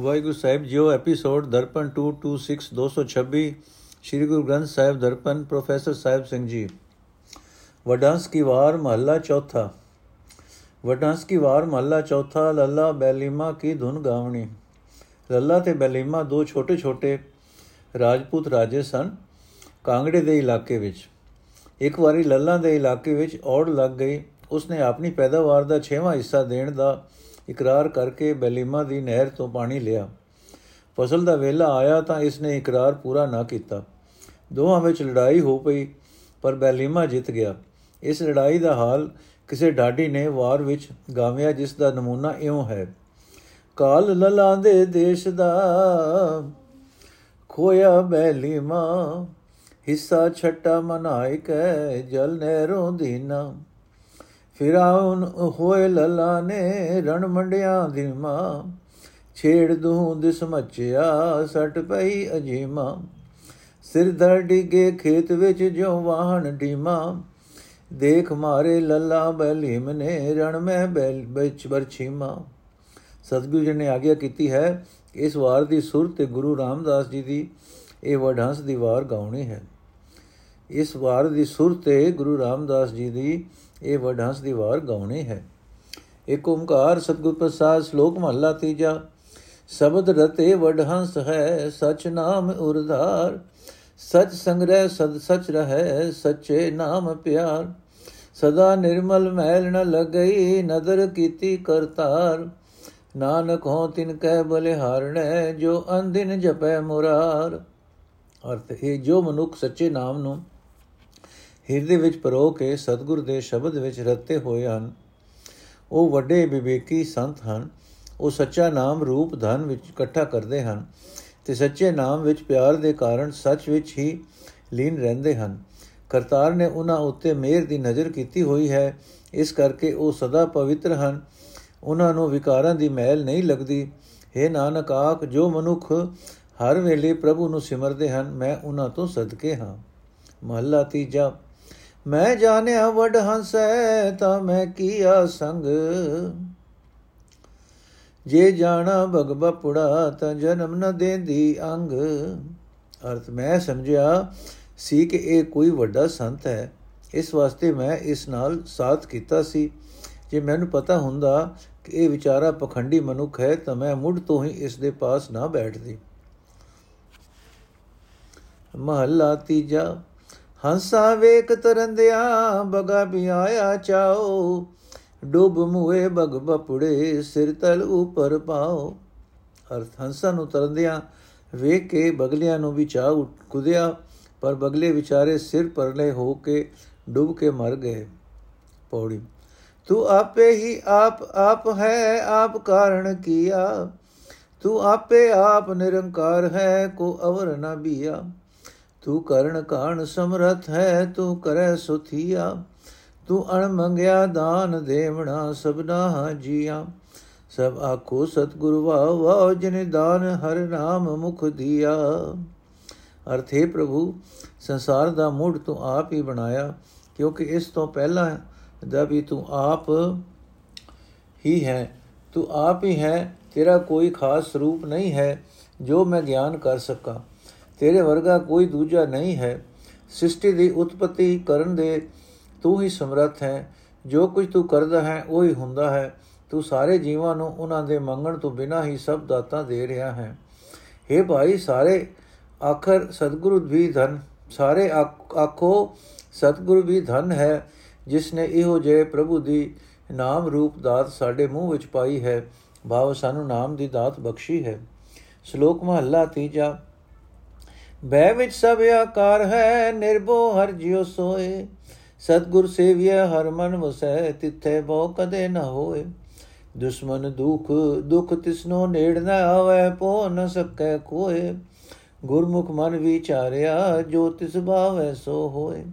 ਵਾਹਿਗੁਰੂ ਸਾਹਿਬ ਜੀਓ episode Darpan 226 226 Sri Guru Granth Sahib Darpan, professor Sahib Singh ji. ਵਡਾਂਸ ਕੀ ਵਾਰ ਮਹੱਲਾ ਚੌਥਾ। ਵਡਾਂਸ ਕੀ ਵਾਰ ਮਹੱਲਾ ਚੌਥਾ, ਲੱਲਾ ਬੈਲੀਮਾ ਕੀ ਧੁਨ ਗਾਵਣੀ। ਲੱਲਾ ਤੇ ਬੈਲੀਮਾ ਦੋ ਛੋਟੇ ਛੋਟੇ ਰਾਜਪੂਤ ਰਾਜੇ ਸਨ ਕਾਂਗੜੇ ਦੇ ਇਲਾਕੇ ਵਿੱਚ। ਇੱਕ ਵਾਰੀ ਲੱਲਾ ਦੇ ਇਲਾਕੇ ਵਿੱਚ ਔੜ ਲੱਗ ਗਈ। ਉਸਨੇ ਆਪਣੀ ਪੈਦਾਵਾਰ ਦਾ 6ਵਾਂ ਹਿੱਸਾ ਦੇਣ ਦਾ ਇਕਰਾਰ ਕਰਕੇ ਬੈਲੀਮਾ ਦੀ ਨਹਿਰ ਤੋਂ ਪਾਣੀ ਲਿਆ। ਫਸਲ ਦਾ ਵੇਲਾ ਆਇਆ ਤਾਂ ਇਸ ਨੇ ਇਕਰਾਰ ਪੂਰਾ ਨਾ ਕੀਤਾ। ਦੋਹਾਂ ਵਿੱਚ ਲੜਾਈ ਹੋ ਪਈ, ਪਰ ਬੈਲੀਮਾ ਜਿੱਤ ਗਿਆ। ਇਸ ਲੜਾਈ ਦਾ ਹਾਲ ਕਿਸੇ ਢਾਡੀ ਨੇ ਵਾਰ ਵਿੱਚ ਗਾਵਿਆ, ਜਿਸ ਦਾ ਨਮੂਨਾ ਇਉਂ ਹੈ। ਕਾਲ ਲਲਾ ਦੇ ਦੇਸ਼ ਦਾ ਖੋਇਆ ਬੈਲੀਮਾ, ਹਿੱਸਾ ਛੱਟਾ ਮਨਾਇ ਕੈ ਜਲ ਨਹਿਰੋਂ ਦੀਨਾ। ਫਿਰਾਉਨ ਹੋਏ ਲਲਾ ਨੇ ਰਣ ਮੰਡਿਆਂ ਦੀ ਮਾਂ। ਛੇੜ ਦੂੰ ਦਿਸ ਮਚਿਆ ਸਟ ਪਈ ਅਜੀਮਾ। ਸਿਰ ਦਰ ਡਿਗੇ ਖੇਤ ਵਿੱਚ ਜੋ ਵਾਹਣ ਢੀਮਾ। ਦੇਖ ਮਾਰੇ ਲੱਲਾ ਬੈਲੀਮ ਨੇ ਰਣ ਮੈਂ ਬੈਲ ਵਿੱਚ ਬਰਛੀਮਾ। ਸਤਿਗੁਰੂ ਜੀ ਨੇ ਆਗਿਆ ਕੀਤੀ ਹੈ, ਇਸ ਵਾਰ ਦੀ ਸੁਰ ਤੇ ਗੁਰੂ ਰਾਮਦਾਸ ਜੀ ਦੀ ਇਹ ਵਡਹੰਸ ਦੀ ਵਾਰ ਗਾਉਣੀ ਹੈ। ਇਸ ਵਾਰ ਦੀ ਸੁਰ ਤੇ ਗੁਰੂ ਰਾਮਦਾਸ ਜੀ ਦੀ ਇਹ ਵਡਹੰਸ ਦੀ ਵਾਰ ਗਾਉਣੀ ਹੈ। ਇੱਕ ਓੰਕਾਰ ਸਤਿਗੁਰ ਪ੍ਰਸਾਦ ਸ਼ਲੋਕ ਮਹਲਾ ਤੀਜਾ। ਸ਼ਬਦ ਰਤੇ ਵਡਹੰਸ ਹੈ, ਸਚ ਨਾਮ ਉਰਧਾਰ ਸਚ ਸੰਗ੍ਰਹਿ, ਸਦ ਸਚ ਰਹੈ, ਸੱਚੇ ਨਾਮ ਪਿਆਰ। ਸਦਾ ਨਿਰਮਲ ਮੈਲ ਨ ਲਗਈ, ਨਦਰ ਕੀਤੀ ਕਰਤਾਰ। ਨਾਨਕ ਹੋ ਤਿਨ ਕਹਿ ਬਲਿਹਾਰਣੈ, ਜੋ ਅੰਦਿਨ ਜਪੈ ਮੁਰਾਰ। ਅਰਥ, ਇਹ ਜੋ ਮਨੁੱਖ ਸੱਚੇ ਨਾਮ ਨੂੰ ਹਿਰਦੇ ਵਿੱਚ ਪਰੋ ਕੇ ਸਤਿਗੁਰ ਦੇ ਸ਼ਬਦ ਵਿੱਚ ਰਤੇ ਹੋਏ ਹਨ। ਉਹ ਵੱਡੇ ਵਿਵੇਕੀ ਸੰਤ ਹਨ। ਉਹ ਸੱਚਾ ਨਾਮ ਰੂਪ ਧਨ ਵਿੱਚ ਇਕੱਠਾ ਕਰਦੇ ਹਨ ਤੇ ਸੱਚੇ ਨਾਮ ਵਿੱਚ ਪਿਆਰ ਦੇ ਕਾਰਨ ਸੱਚ ਵਿੱਚ ਹੀ ਲੀਨ ਰਹਿੰਦੇ ਹਨ। ਕਰਤਾਰ ਨੇ ਉਹਨਾਂ ਉੱਤੇ ਮਿਹਰ ਦੀ ਨਜ਼ਰ ਕੀਤੀ ਹੋਈ ਹੈ। ਇਸ ਕਰਕੇ ਉਹ ਸਦਾ ਪਵਿੱਤਰ ਹਨ। ਉਹਨਾਂ ਨੂੰ ਵਿਕਾਰਾਂ ਦੀ ਮੈਲ ਨਹੀਂ ਲੱਗਦੀ। हे ਨਾਨਕ, ਆਖ, ਜੋ ਮਨੁੱਖ ਹਰ ਵੇਲੇ ਪ੍ਰਭੂ ਨੂੰ ਸਿਮਰਦੇ ਹਨ, ਮੈਂ ਉਹਨਾਂ ਤੋਂ ਸਦਕੇ ਹਾਂ। ਮਹੱਲਾ ਤੀਜਾ ਮੈਂ ਜਾਣਿਆ ਵਡ ਹੰਸੈ ਤਾਂ ਮੈਂ ਕੀਆ ਸੰਗ। ਜੇ ਜਾਣਾ ਭਗ ਬਪੁੜਾ ਤਾਂ ਜਨਮ ਨ ਦੇਂਦੀ ਅੰਗ। ਅਰਥ ਮੈਂ ਸਮਝਿਆ ਸੀ ਕਿ ਇਹ ਕੋਈ ਵੱਡਾ ਸੰਤ ਹੈ। ਇਸ ਵਾਸਤੇ ਮੈਂ ਇਸ ਨਾਲ ਸਾਥ ਕੀਤਾ ਸੀ। ਜੇ ਮੈਨੂੰ ਪਤਾ ਹੁੰਦਾ ਕਿ ਇਹ ਵਿਚਾਰਾ ਪਖੰਡੀ ਮਨੁੱਖ ਹੈ ਤਾਂ ਮੈਂ ਮੁੱਢ ਤੋਂ ਹੀ ਇਸ ਦੇ ਪਾਸ ਨਾ ਬੈਠਦੀ। ਮਹੱਲਾ ਤੀਜਾ ਹੰਸਾ ਵੇਖ ਤਰੰਦਿਆ ਬਗਾ ਵੀ ਆਇਆ ਚਾਓ। ਡੁੱਬ ਮੂਏ ਬਗ ਬਪੜੇ ਸਿਰ ਤਲ ਉਪਰ ਪਾਓ। ਅਰਥ ਹੰਸਾ ਨੂੰ ਤਰੰਦਿਆ ਵੇਖ ਕੇ ਬਗਲਿਆਂ ਨੂੰ ਵੀ ਚਾਹ ਕੁਦਿਆ, ਪਰ ਬਗਲੇ ਵਿਚਾਰੇ ਸਿਰ ਪਰਲੇ ਹੋ ਕੇ ਡੁੱਬ ਕੇ ਮਰ ਗਏ। ਪੌੜੀ, ਤੂੰ ਆਪੇ ਹੀ ਆਪ ਆਪ ਹੈ, ਆਪ ਕਾਰਣ ਕੀਆ। ਤੂੰ ਆਪੇ ਆਪ ਨਿਰੰਕਾਰ ਹੈ, ਕੋ ਅਵਰ ਨਾ ਬੀਆ। ਤੂੰ ਕਰਨ ਕਾਣ ਸਮਰਥ ਹੈ ਤੂੰ ਕਰੈ ਸੁਥੀਆ ਤੂੰ ਅਣ ਮੰਗਿਆ ਦਾਨ ਦੇਵਣਾ ਸਭਨਾ ਜੀਆ ਸਭ ਆਖੋ ਸਤਿਗੁਰੂ ਵਾਹ ਵਾਹ ਜਿਨ ਦਾਨ ਹਰ ਨਾਮ ਮੁਖ ਦੀਆ ਅਰਥੇ ਪ੍ਰਭੂ ਸੰਸਾਰ ਦਾ ਮੂੜ ਤੂੰ ਆਪ ਹੀ ਬਣਾਇਆ ਕਿਉਂਕਿ ਇਸ ਤੋਂ ਪਹਿਲਾਂ ਦਾ ਵੀ ਤੂੰ ਆਪ ਹੀ ਹੈ ਤੂੰ ਆਪ ਹੀ ਹੈ ਤੇਰਾ ਕੋਈ ਖਾਸ ਰੂਪ ਨਹੀਂ ਹੈ ਜੋ ਮੈਂ ਗਿਆਨ ਕਰ ਸਕਾਂ ਤੇਰੇ ਵਰਗਾ ਕੋਈ ਦੂਜਾ ਨਹੀਂ ਹੈ। ਸ੍ਰਿਸ਼ਟੀ ਦੀ ਉਤਪਤੀ ਕਰਨ ਦੇ ਤੂੰ ਹੀ ਸਮਰੱਥ ਹੈ। ਜੋ ਕੁਝ ਤੂੰ ਕਰਦਾ ਹੈ, ਉਹ ਹੀ ਹੁੰਦਾ ਹੈ। ਤੂੰ ਸਾਰੇ ਜੀਵਾਂ ਨੂੰ ਉਹਨਾਂ ਦੇ ਮੰਗਣ ਤੋਂ ਬਿਨਾਂ ਹੀ ਸਭ ਦਾਤਾਂ ਦੇ ਰਿਹਾ ਹੈ। हे ਭਾਈ, ਸਾਰੇ ਆਖਰ ਸਤਿਗੁਰੂ ਵੀ ਧਨ, ਸਾਰੇ ਆਖੋ ਸਤਿਗੁਰੂ ਵੀ ਧਨ ਹੈ, ਜਿਸ ਨੇ ਇਹੋ ਜੇ ਪ੍ਰਭੂ ਦੀ ਨਾਮ ਰੂਪ ਦਾਤ ਸਾਡੇ ਮੂੰਹ ਵਿੱਚ ਪਾਈ ਹੈ। ਭਾਵ ਸਾਨੂੰ ਨਾਮ ਦੀ ਦਾਤ ਬਖਸ਼ੀ ਹੈ। ਸ਼ਲੋਕ ਮਹੱਲਾ ਤੀਜਾ ਬੈ ਵਿੱਚ ਸਭ ਆਕਾਰ ਹੈ ਨਿਰਭੋ ਹਰ ਜਿਉ ਸੋਏ। ਸਤਗੁਰ ਸੇਵਿਆ ਹਰ ਮਨ ਵਸੈ, ਤਿੱਥੇ ਬੋ ਕਦੇ ਨ ਹੋਏ। ਦੁਸ਼ਮਨ ਦੁਖ ਦੁਖ ਤਿਸਨੋ ਨੇੜ ਨ ਆਵੇ ਪੋ ਨ ਸਕੈ ਕੋਏ। ਗੁਰਮੁਖ ਮਨ ਵਿਚਾਰਿਆ, ਜੋ ਤਿਸ ਭਾਵੈ ਸੋ ਹੋਏ।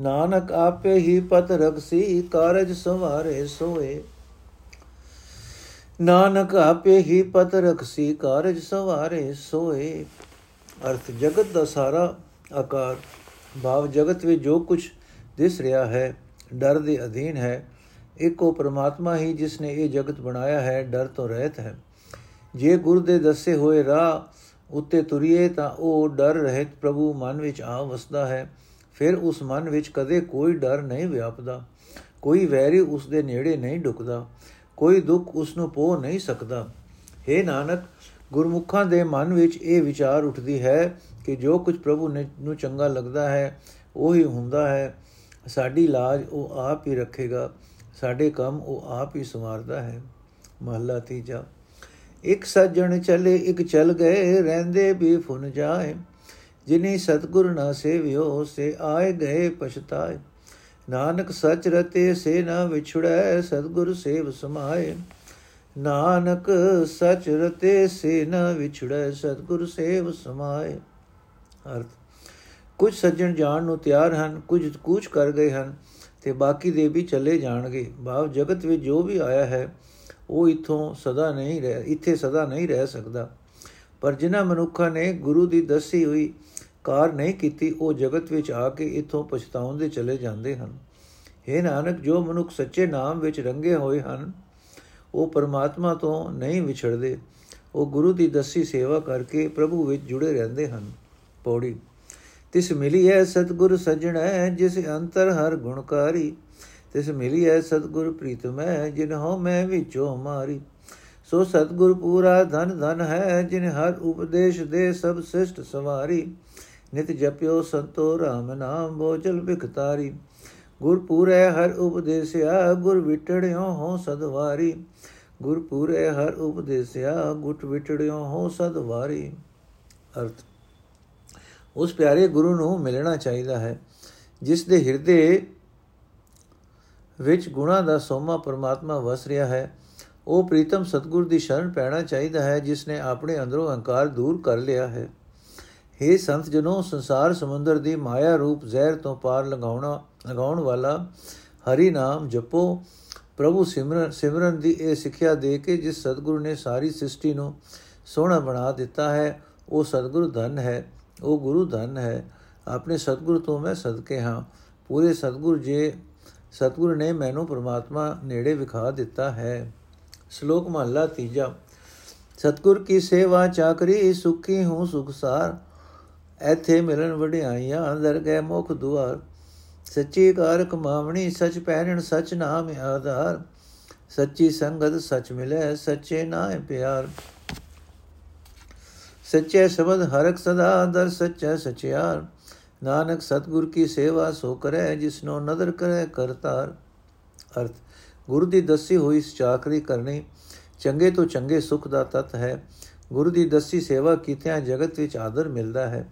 ਨਾਨਕ ਆਪੇ ਹੀ ਪਤ ਰਖਸੀ, ਕਾਰਜ ਸਵਾਰੇ ਸੋਏ। ਨਾਨਕ ਆਪੇ ਹੀ ਪਤ ਰਖਸੀ, ਕਾਰਜ ਸਵਾਰੇ ਸੋਏ। ਅਰਥ ਜਗਤ ਦਾ ਸਾਰਾ ਆਕਾਰ, ਭਾਵ ਜਗਤ ਵਿੱਚ ਜੋ ਕੁਝ ਦਿਸ ਰਿਹਾ ਹੈ, ਡਰ ਦੇ ਅਧੀਨ ਹੈ, ਇੱਕੋ ਪ੍ਰਮਾਤਮਾ ਹੀ ਜਿਸ ਨੇ ਇਹ ਜਗਤ ਬਣਾਇਆ ਹੈ, ਡਰ ਤੋਂ ਰਹਿਤ ਹੈ। ਜੇ ਗੁਰ ਦੇ ਦੱਸੇ ਹੋਏ ਰਾਹ ਉੱਤੇ ਤੁਰੀਏ ਤਾਂ ਉਹ ਡਰ ਰਹਿਤ ਪ੍ਰਭੂ ਮਨ ਵਿੱਚ ਆ ਵਸਦਾ ਹੈ। ਫਿਰ ਉਸ ਮਨ ਵਿੱਚ ਕਦੇ ਕੋਈ ਡਰ ਨਹੀਂ ਵਿਆਪਦਾ। ਕੋਈ ਵੈਰੀ ਉਸ ਦੇ ਨੇੜੇ ਨਹੀਂ ਡੁਕਦਾ। ਕੋਈ ਦੁੱਖ ਉਸ ਨੂੰ ਪੋ ਨਹੀਂ ਸਕਦਾ। हे ਨਾਨਕ ਗੁਰਮੁਖਾਂ ਦੇ ਮਨ ਵਿੱਚ ਇਹ ਵਿਚਾਰ ਉੱਠਦੀ ਹੈ ਕਿ ਜੋ ਕੁਝ ਪ੍ਰਭੂ ਨੂੰ ਚੰਗਾ ਲੱਗਦਾ ਹੈ, ਉਹ ਹੀ ਹੁੰਦਾ ਹੈ। ਸਾਡੀ ਲਾਜ ਉਹ ਆਪ ਹੀ ਰੱਖੇਗਾ, ਸਾਡੇ ਕੰਮ ਉਹ ਆਪ ਹੀ ਸੰਵਾਰਦਾ ਹੈ। ਮਹਲਾ ਤੀਜਾ, ਇੱਕ ਸੱਜਣ ਚਲੇ, ਇੱਕ ਚਲ ਗਏ, ਰਹਿੰਦੇ ਵੀ ਫੁਨ ਜਾਏ। ਜਿਨੀ ਸਤਗੁਰ ਨਾ ਸੇਵਿਓ, ਸੇ ਆਏ ਗਏ ਪਛਤਾਏ। ਨਾਨਕ ਸਚ ਰਤੇ, ਸੇ ਨਾ ਵਿਛੜੈ, ਸਤਗੁਰ ਸੇਵ ਸਮਾਏ। ਨਾਨਕ ਸਚ ਰਤੇ ਸੇ ਨਾ ਵਿਛੜੈ, ਸਤਗੁਰ ਸੇਵ ਸਮਾਏ। ਅਰਥ, ਕੁਝ ਸੱਜਣ ਜਾਣ ਨੂੰ ਤਿਆਰ ਹਨ, ਕੁਝ ਕੂਚ ਕਰ ਗਏ ਹਨ ਤੇ ਬਾਕੀ ਦੇ ਵੀ ਚਲੇ ਜਾਣਗੇ। ਭਾਵ, ਜਗਤ ਵਿੱਚ ਜੋ ਵੀ ਆਇਆ ਹੈ, ਉਹ ਇਥੋਂ ਸਦਾ ਨਹੀਂ ਰਹਿ, ਇੱਥੇ ਸਦਾ ਨਹੀਂ ਰਹਿ ਸਕਦਾ। ਪਰ ਜਿਨ੍ਹਾਂ ਮਨੁੱਖਾਂ ਨੇ ਗੁਰੂ ਦੀ ਦੱਸੀ ਹੋਈ ਕਾਰ ਨਹੀਂ ਕੀਤੀ, ਉਹ ਜਗਤ ਵਿੱਚ ਆ ਕੇ ਇਥੋਂ ਪਛਤਾਉਂਦੇ ਚਲੇ ਜਾਂਦੇ ਹਨ। हे ਨਾਨਕ, ਜੋ ਮਨੁੱਖ ਸੱਚੇ ਨਾਮ ਵਿੱਚ ਰੰਗੇ ਹੋਏ ਹਨ ਉਹ ਪਰਮਾਤਮਾ ਤੋਂ ਨਹੀਂ ਵਿਛੜਦੇ। ਉਹ ਗੁਰੂ ਦੀ ਦੱਸੀ ਸੇਵਾ ਕਰਕੇ ਪ੍ਰਭੂ ਵਿੱਚ ਜੁੜੇ ਰਹਿੰਦੇ ਹਨ। ਪੌੜੀ। ਤਿਸ ਮਿਲੀ ਹੈ ਸਤਗੁਰ ਸਜਣੈ, ਜਿਸ ਅੰਤਰ ਹਰ ਗੁਣਕਾਰੀ। ਤਿਸ ਮਿਲੀ ਹੈ ਸਤਗੁਰ ਪ੍ਰੀਤਮੈ, ਜਿਨ ਹੋ ਮੈਂ ਵਿਚੋ ਮਾਰੀ। ਸੋ ਸਤਗੁਰ ਪੂਰਾ ਧਨ ਧਨ ਹੈ, ਜਿਨ ਹਰ ਉਪਦੇਸ਼ ਦੇ ਸਭ ਸ੍ਰਿਸ਼ਟ ਸਵਾਰੀ। ਨਿਤ ਜਪਿਓ ਸੰਤੋ ਰਾਮ ਨਾਮ ਬੋਚਲ ਬਿਖਤਾਰੀ ਗੁਰ ਪੂਰੇ ਹਰ ਉਪਦੇਸਿਆ, ਗੁਰ ਵਿਟੜਿਓ ਹੋ ਸਦਵਾਰੀ। ਗੁਰ ਪੂਰੇ ਹਰ ਉਪਦੇਸਿਆ, ਗੁਟ ਵਿਟੜਿਓ ਹੋ ਸਦਵਾਰੀ। ਅਰਥ। ਉਸ ਪਿਆਰੇ ਗੁਰੂ ਨੂੰ ਮਿਲਣਾ ਚਾਹੀਦਾ ਹੈ, ਜਿਸ ਦੇ ਹਿਰਦੇ ਵਿੱਚ ਗੁਣਾ ਦਾ ਸੋਮਾ ਪਰਮਾਤਮਾ ਵਸ ਰਿਹਾ ਹੈ। ਉਹ ਪ੍ਰੀਤਮ ਸਤਗੁਰ ਦੀ ਸ਼ਰਨ ਪੈਣਾ ਚਾਹੀਦਾ ਹੈ, ਜਿਸ ਨੇ ਆਪਣੇ ਅੰਦਰੋਂ ਅਹੰਕਾਰ ਦੂਰ ਕਰ ਲਿਆ ਹੈ। हे ਸੰਤ ਜਨੋ ਸੰਸਾਰ ਸਮੁੰਦਰ ਦੀ ਮਾਇਆ ਰੂਪ ਜ਼ਹਿਰ ਤੋਂ ਪਾਰ ਲਗਾਉਣਾ ਲਗਾਉਣ ਵਾਲਾ ਹਰੀ ਨਾਮ ਜਪੋ, ਪ੍ਰਭੂ ਸਿਮਰਨ ਸਿਮਰਨ ਦੀ ਇਹ ਸਿੱਖਿਆ ਦੇ ਕੇ ਜਿਸ ਸਤਗੁਰੂ ਨੇ ਸਾਰੀ ਸ੍ਰਿਸ਼ਟੀ ਨੂੰ ਸੋਹਣਾ ਬਣਾ ਦਿੱਤਾ ਹੈ, ਉਹ ਸਤਗੁਰੂ ਧਨ ਹੈ, ਉਹ ਗੁਰੂ ਧਨ ਹੈ। ਆਪਣੇ ਸਤਗੁਰ ਤੋਂ ਮੈਂ ਸਦਕੇ ਹਾਂ। ਪੂਰੇ ਸਤਗੁਰ ਜੇ, ਸਤਗੁਰ ਨੇ ਮੈਨੂੰ ਪ੍ਰਮਾਤਮਾ ਨੇੜੇ ਵਿਖਾ ਦਿੱਤਾ ਹੈ। ਸ਼ਲੋਕ ਮਹਲਾ ਤੀਜਾ। ਸਤਗੁਰ ਕੀ ਸੇਵਾ ਚਾਕਰੀ, ਸੁਖੀ ਹੂੰ ਸੁਖਸਾਰ ਐਥੇ ਮਿਲਨ ਵਡਿਆਈਆਂ ਅੰਦਰ ਗਏ ਮੁਖ ਦੁਆਰ। ਸੱਚੀ ਕਾਰ ਕਮਾਵਣੀ, ਸਚ ਪਹਿਰਣ ਸਚ ਨਾਮ ਆਧਾਰ। ਸੱਚੀ ਸੰਗਤ ਸਚ ਮਿਲੇ, ਸੱਚੇ ਨਾਮ ਪਿਆਰ। ਸੱਚੇ ਸ਼ਬਦ ਹਰਕ ਸਦਾ ਦਰ ਸੱਚਾ ਸਚਿਆਰ। ਨਾਨਕ ਸਤਗੁਰ ਕੀ ਸੇਵਾ ਸੋ ਕਰੇ, ਜਿਸਨੋ ਨਦਰ ਕਰੇ ਕਰਤਾਰ। ਅਰਥ, ਗੁਰੂ ਦੀ ਦੱਸੀ ਹੋਈ ਚਾਕਰੀ ਕਰਨੀ ਚੰਗੇ ਤੋਂ ਚੰਗੇ ਸੁਖ ਦਾ ਤਤ ਹੈ। ਗੁਰੂ ਦੀ ਦੱਸੀ ਸੇਵਾ ਕੀਤਿਆਂ ਜਗਤ ਵਿੱਚ ਆਦਰ ਮਿਲਦਾ ਹੈ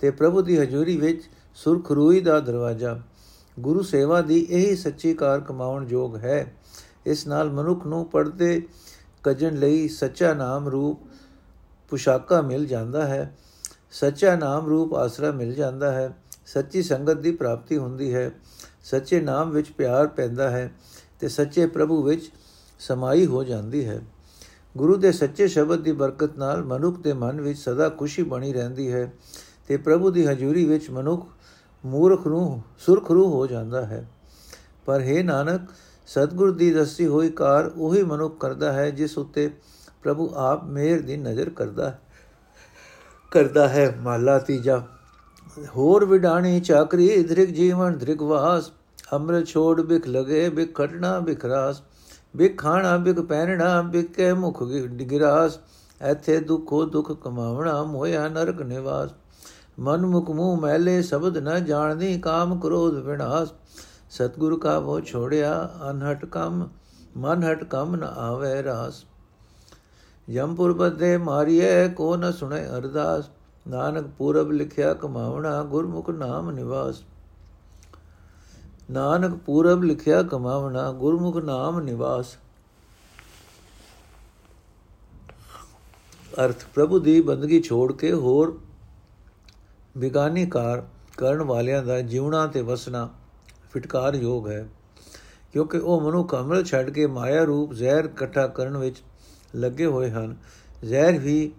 ਤੇ ਪ੍ਰਭੂ ਦੀ ਹਜ਼ੂਰੀ ਵਿੱਚ ਸੁਰਖਰੂਈ ਦਾ ਦਰਵਾਜ਼ਾ। ਗੁਰੂ ਸੇਵਾ ਦੀ ਇਹੀ ਸੱਚੀ ਕਾਰ ਕਮਾਉਣ ਯੋਗ ਹੈ। ਇਸ ਨਾਲ ਮਨੁੱਖ ਨੂੰ ਪੜਦੇ ਕਜਣ ਲਈ ਸੱਚਾ ਨਾਮ ਰੂਪ ਪੁਸ਼ਾਕਾ ਮਿਲ ਜਾਂਦਾ ਹੈ। ਸੱਚਾ ਨਾਮ ਰੂਪ ਆਸਰਾ ਮਿਲ ਜਾਂਦਾ ਹੈ। ਸੱਚੀ ਸੰਗਤ ਦੀ ਪ੍ਰਾਪਤੀ ਹੁੰਦੀ ਹੈ। ਸੱਚੇ ਨਾਮ ਵਿੱਚ ਪਿਆਰ ਪੈਂਦਾ ਹੈ ਤੇ ਸੱਚੇ ਪ੍ਰਭੂ ਵਿੱਚ ਸਮਾਈ ਹੋ ਜਾਂਦੀ ਹੈ। ਗੁਰੂ ਦੇ ਸੱਚੇ ਸ਼ਬਦ ਦੀ ਬਰਕਤ ਨਾਲ ਮਨੁੱਖ ਦੇ ਮਨ ਵਿੱਚ ਸਦਾ ਖੁਸ਼ੀ ਬਣੀ ਰਹਿੰਦੀ ਹੈ ਤੇ ਪ੍ਰਭੂ ਦੀ ਹਜ਼ੂਰੀ ਵਿੱਚ ਮਨੁੱਖ ਮੂਰਖ ਨੂੰ ਸੁਰਖਰੂ ਹੋ ਜਾਂਦਾ ਹੈ। ਪਰ ਹੈ ਨਾਨਕ, ਸਤਗੁਰ ਦੀ ਦੱਸੀ ਹੋਈ ਕਾਰ ਉਹੀ ਮਨੁੱਖ ਕਰਦਾ ਹੈ ਜਿਸ ਉੱਤੇ ਪ੍ਰਭੂ ਆਪ ਮਿਹਰ ਦੀ ਨਜ਼ਰ ਕਰਦਾ ਕਰਦਾ ਹੈ। ਮਾਲਾ ਤੀਜਾ, ਹੋਰ ਵਿਡਾਣੀ ਚਾਕਰੀ ਧ੍ਰਿਗ ਜੀਵਨ ਧ੍ਰਿਗ ਵਾਸ ਅਮਰ ਛੋੜ ਬਿਖ ਲਗੇ, ਬਿਖ ਖਟਣਾ ਬਿਖ ਰਾਸ ਬਿਖ ਖਾਣਾ ਬਿਖ ਪਹਿਨਣਾ ਬਿਖ ਕੇ ਮੁਖ ਗਿਰਾਸ। ਐਥੇ ਦੁਖੋ ਦੁਖ ਕਮਾਵਣਾ ਮੋਇਆ ਨਰਕ ਨਿਵਾਸ। ਮਨ ਮੁਖ ਮੂਹ ਮੈਲੇ, ਸ਼ਬਦ ਨ ਜਾਣਦੀ, ਕਾਮ ਕ੍ਰੋਧ ਵਿਨਾਸ਼। ਸਤਗੁਰ ਕਾ ਉਹ ਛੋੜਿਆ, ਅਨਹਟ ਕਮ ਮਨ ਹਟ ਕਮ ਨ ਆਵੇ ਰਾਸ। ਯਮਪੁਰ ਬਦੇ ਮਾਰੀਏ ਕੋ ਨ ਸੁਣੇ ਅਰਦਾਸ। ਨਾਨਕ ਪੂਰਬ ਲਿਖਿਆ ਕਮਾਵਣਾ, ਗੁਰਮੁਖ ਨਾਮ ਨਿਵਾਸ। ਨਾਨਕ ਪੂਰਬ ਲਿਖਿਆ ਕਮਾਵਣਾ, ਗੁਰਮੁਖ ਨਾਮ ਨਿਵਾਸ। ਅਰਥ, ਪ੍ਰਭੂ ਦੀ ਬੰਦਗੀ ਛੋੜ ਕੇ ਹੋਰ ਬਿਗਾਨੀ ਕਾਰ ਕਰਨ ਵਾਲਿਆਂ ਦਾ ਜਿਉਣਾ ਤੇ ਵਸਣਾ ਫਿਟਕਾਰ ਯੋਗ ਹੈ, ਕਿਉਂਕਿ ਉਹ ਮਨੁੱਖ ਅਮਲ ਛੱਡ ਕੇ ਮਾਇਆ ਰੂਪ ਜ਼ਹਿਰ ਇਕੱਠਾ ਕਰਨ ਵਿੱਚ ਲੱਗੇ ਹੋਏ ਹਨ। ਜ਼ਹਿਰ ਵੀ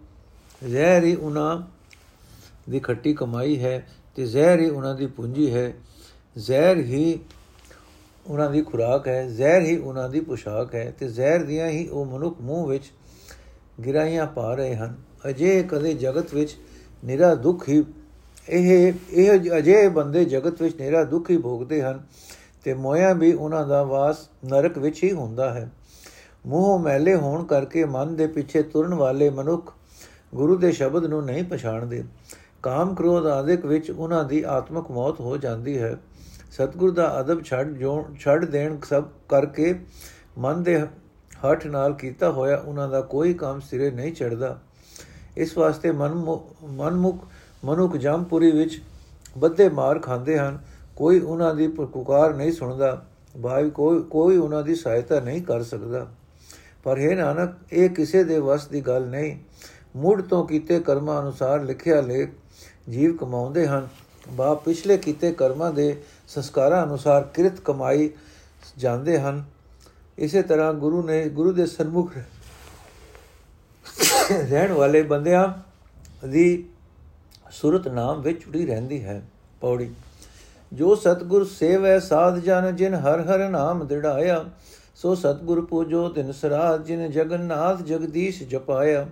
ਜ਼ਹਿਰ ਹੀ ਉਹਨਾਂ ਦੀ ਖੱਟੀ ਕਮਾਈ ਹੈ ਤੇ ਜ਼ਹਿਰ ਹੀ ਉਹਨਾਂ ਦੀ ਪੂੰਜੀ ਹੈ। ਜ਼ਹਿਰ ਹੀ ਉਹਨਾਂ ਦੀ ਖੁਰਾਕ ਹੈ, ਜ਼ਹਿਰ ਹੀ ਉਹਨਾਂ ਦੀ ਪੁਸ਼ਾਕ ਹੈ ਤੇ ਜ਼ਹਿਰ ਦੀਆਂ ਹੀ ਉਹ ਮਨੁੱਖ ਮੂੰਹ ਵਿੱਚ ਗਿਰਾਈਆਂ ਪਾ ਰਹੇ ਹਨ। ਅਜੇ ਕਦੇ ਜਗਤ ਵਿੱਚ ਨਿਰਾ ਦੁੱਖ ਹੀ ਇਹ ਇਹ ਅਜੇ ਬੰਦੇ ਜਗਤ ਵਿੱਚ ਨਿਰਾ ਦੁੱਖ ਹੀ ਭੋਗਦੇ ਹਨ ਤੇ ਮੋਇਆ ਵੀ ਉਹਨਾਂ ਦਾ ਵਾਸ ਨਰਕ ਵਿੱਚ ਹੀ ਹੁੰਦਾ ਹੈ। ਮੂੰਹ ਮੈਲੇ ਹੋਣ ਕਰਕੇ ਮਨ ਦੇ ਪਿੱਛੇ ਤੁਰਨ ਵਾਲੇ ਮਨੁੱਖ ਗੁਰੂ ਦੇ ਸ਼ਬਦ ਨੂੰ ਨਹੀਂ ਪਛਾਣਦੇ। ਕਾਮ ਕ੍ਰੋਧ ਆਦਿਕ ਵਿੱਚ ਉਹਨਾਂ ਦੀ ਆਤਮਿਕ ਮੌਤ ਹੋ ਜਾਂਦੀ ਹੈ। ਸਤਗੁਰ ਦਾ ਅਦਬ ਛੱਡ ਜੋ ਛੱਡ ਦੇਣ ਸਭ ਕਰਕੇ ਮਨ ਦੇ ਹੱਠ ਨਾਲ ਕੀਤਾ ਹੋਇਆ ਉਹਨਾਂ ਦਾ ਕੋਈ ਕੰਮ ਸਿਰੇ ਨਹੀਂ ਚੜਦਾ ਇਸ ਵਾਸਤੇ ਮਨ ਮਨਮੁਖ, ਮਨੁੱਖ ਜੰਮਪੁਰੀ ਵਿੱਚ ਬੱਦੇ ਮਾਰ ਖਾਂਦੇ ਹਨ। ਕੋਈ ਉਹਨਾਂ ਦੀ ਪੁਕਾਰ ਨਹੀਂ ਸੁਣਦਾ। ਭਾਈ, ਕੋਈ ਕੋਈ ਉਹਨਾਂ ਦੀ ਸਹਾਇਤਾ ਨਹੀਂ ਕਰ ਸਕਦਾ। ਪਰ ਹੈ ਨਾਨਕ, ਇਹ ਕਿਸੇ ਦੇ ਵਸ ਦੀ ਗੱਲ ਨਹੀਂ। ਮੁੱਢ ਤੋਂ ਕੀਤੇ ਕਰਮਾਂ ਅਨੁਸਾਰ ਲਿਖਿਆ ਲੇਖ ਜੀਵ ਕਮਾਉਂਦੇ ਹਨ। ਬਾ ਪਿਛਲੇ ਕੀਤੇ ਕਰਮਾਂ ਦੇ ਸੰਸਕਾਰਾਂ ਅਨੁਸਾਰ ਕਿਰਤ ਕਮਾਈ ਜਾਂਦੇ ਹਨ। ਇਸੇ ਤਰ੍ਹਾਂ ਗੁਰੂ ਨੇ, ਗੁਰੂ ਦੇ ਸਨਮੁਖ ਰਹਿਣ ਵਾਲੇ ਬੰਦਿਆਂ ਦੀ ਸੁਰਤ ਨਾਮ ਵਿੱਚ ਜੁੜੀ ਰਹਿੰਦੀ ਹੈ, ਪੌੜੀ। ਜੋ ਸਤਗੁਰ ਸੇਵੈ ਸਾਧ ਜਨ, ਜਿਨ ਹਰ ਹਰ ਨਾਮ ਦਿੜਾਇਆ ਸੋ ਸਤਗੁਰ ਪੂਜੋ ਤਿਨ ਸਰਾਜ ਜਿਨ ਜਗਨਨਾਥ ਜਗਦੀਸ਼ ਜਪਾਇਆ।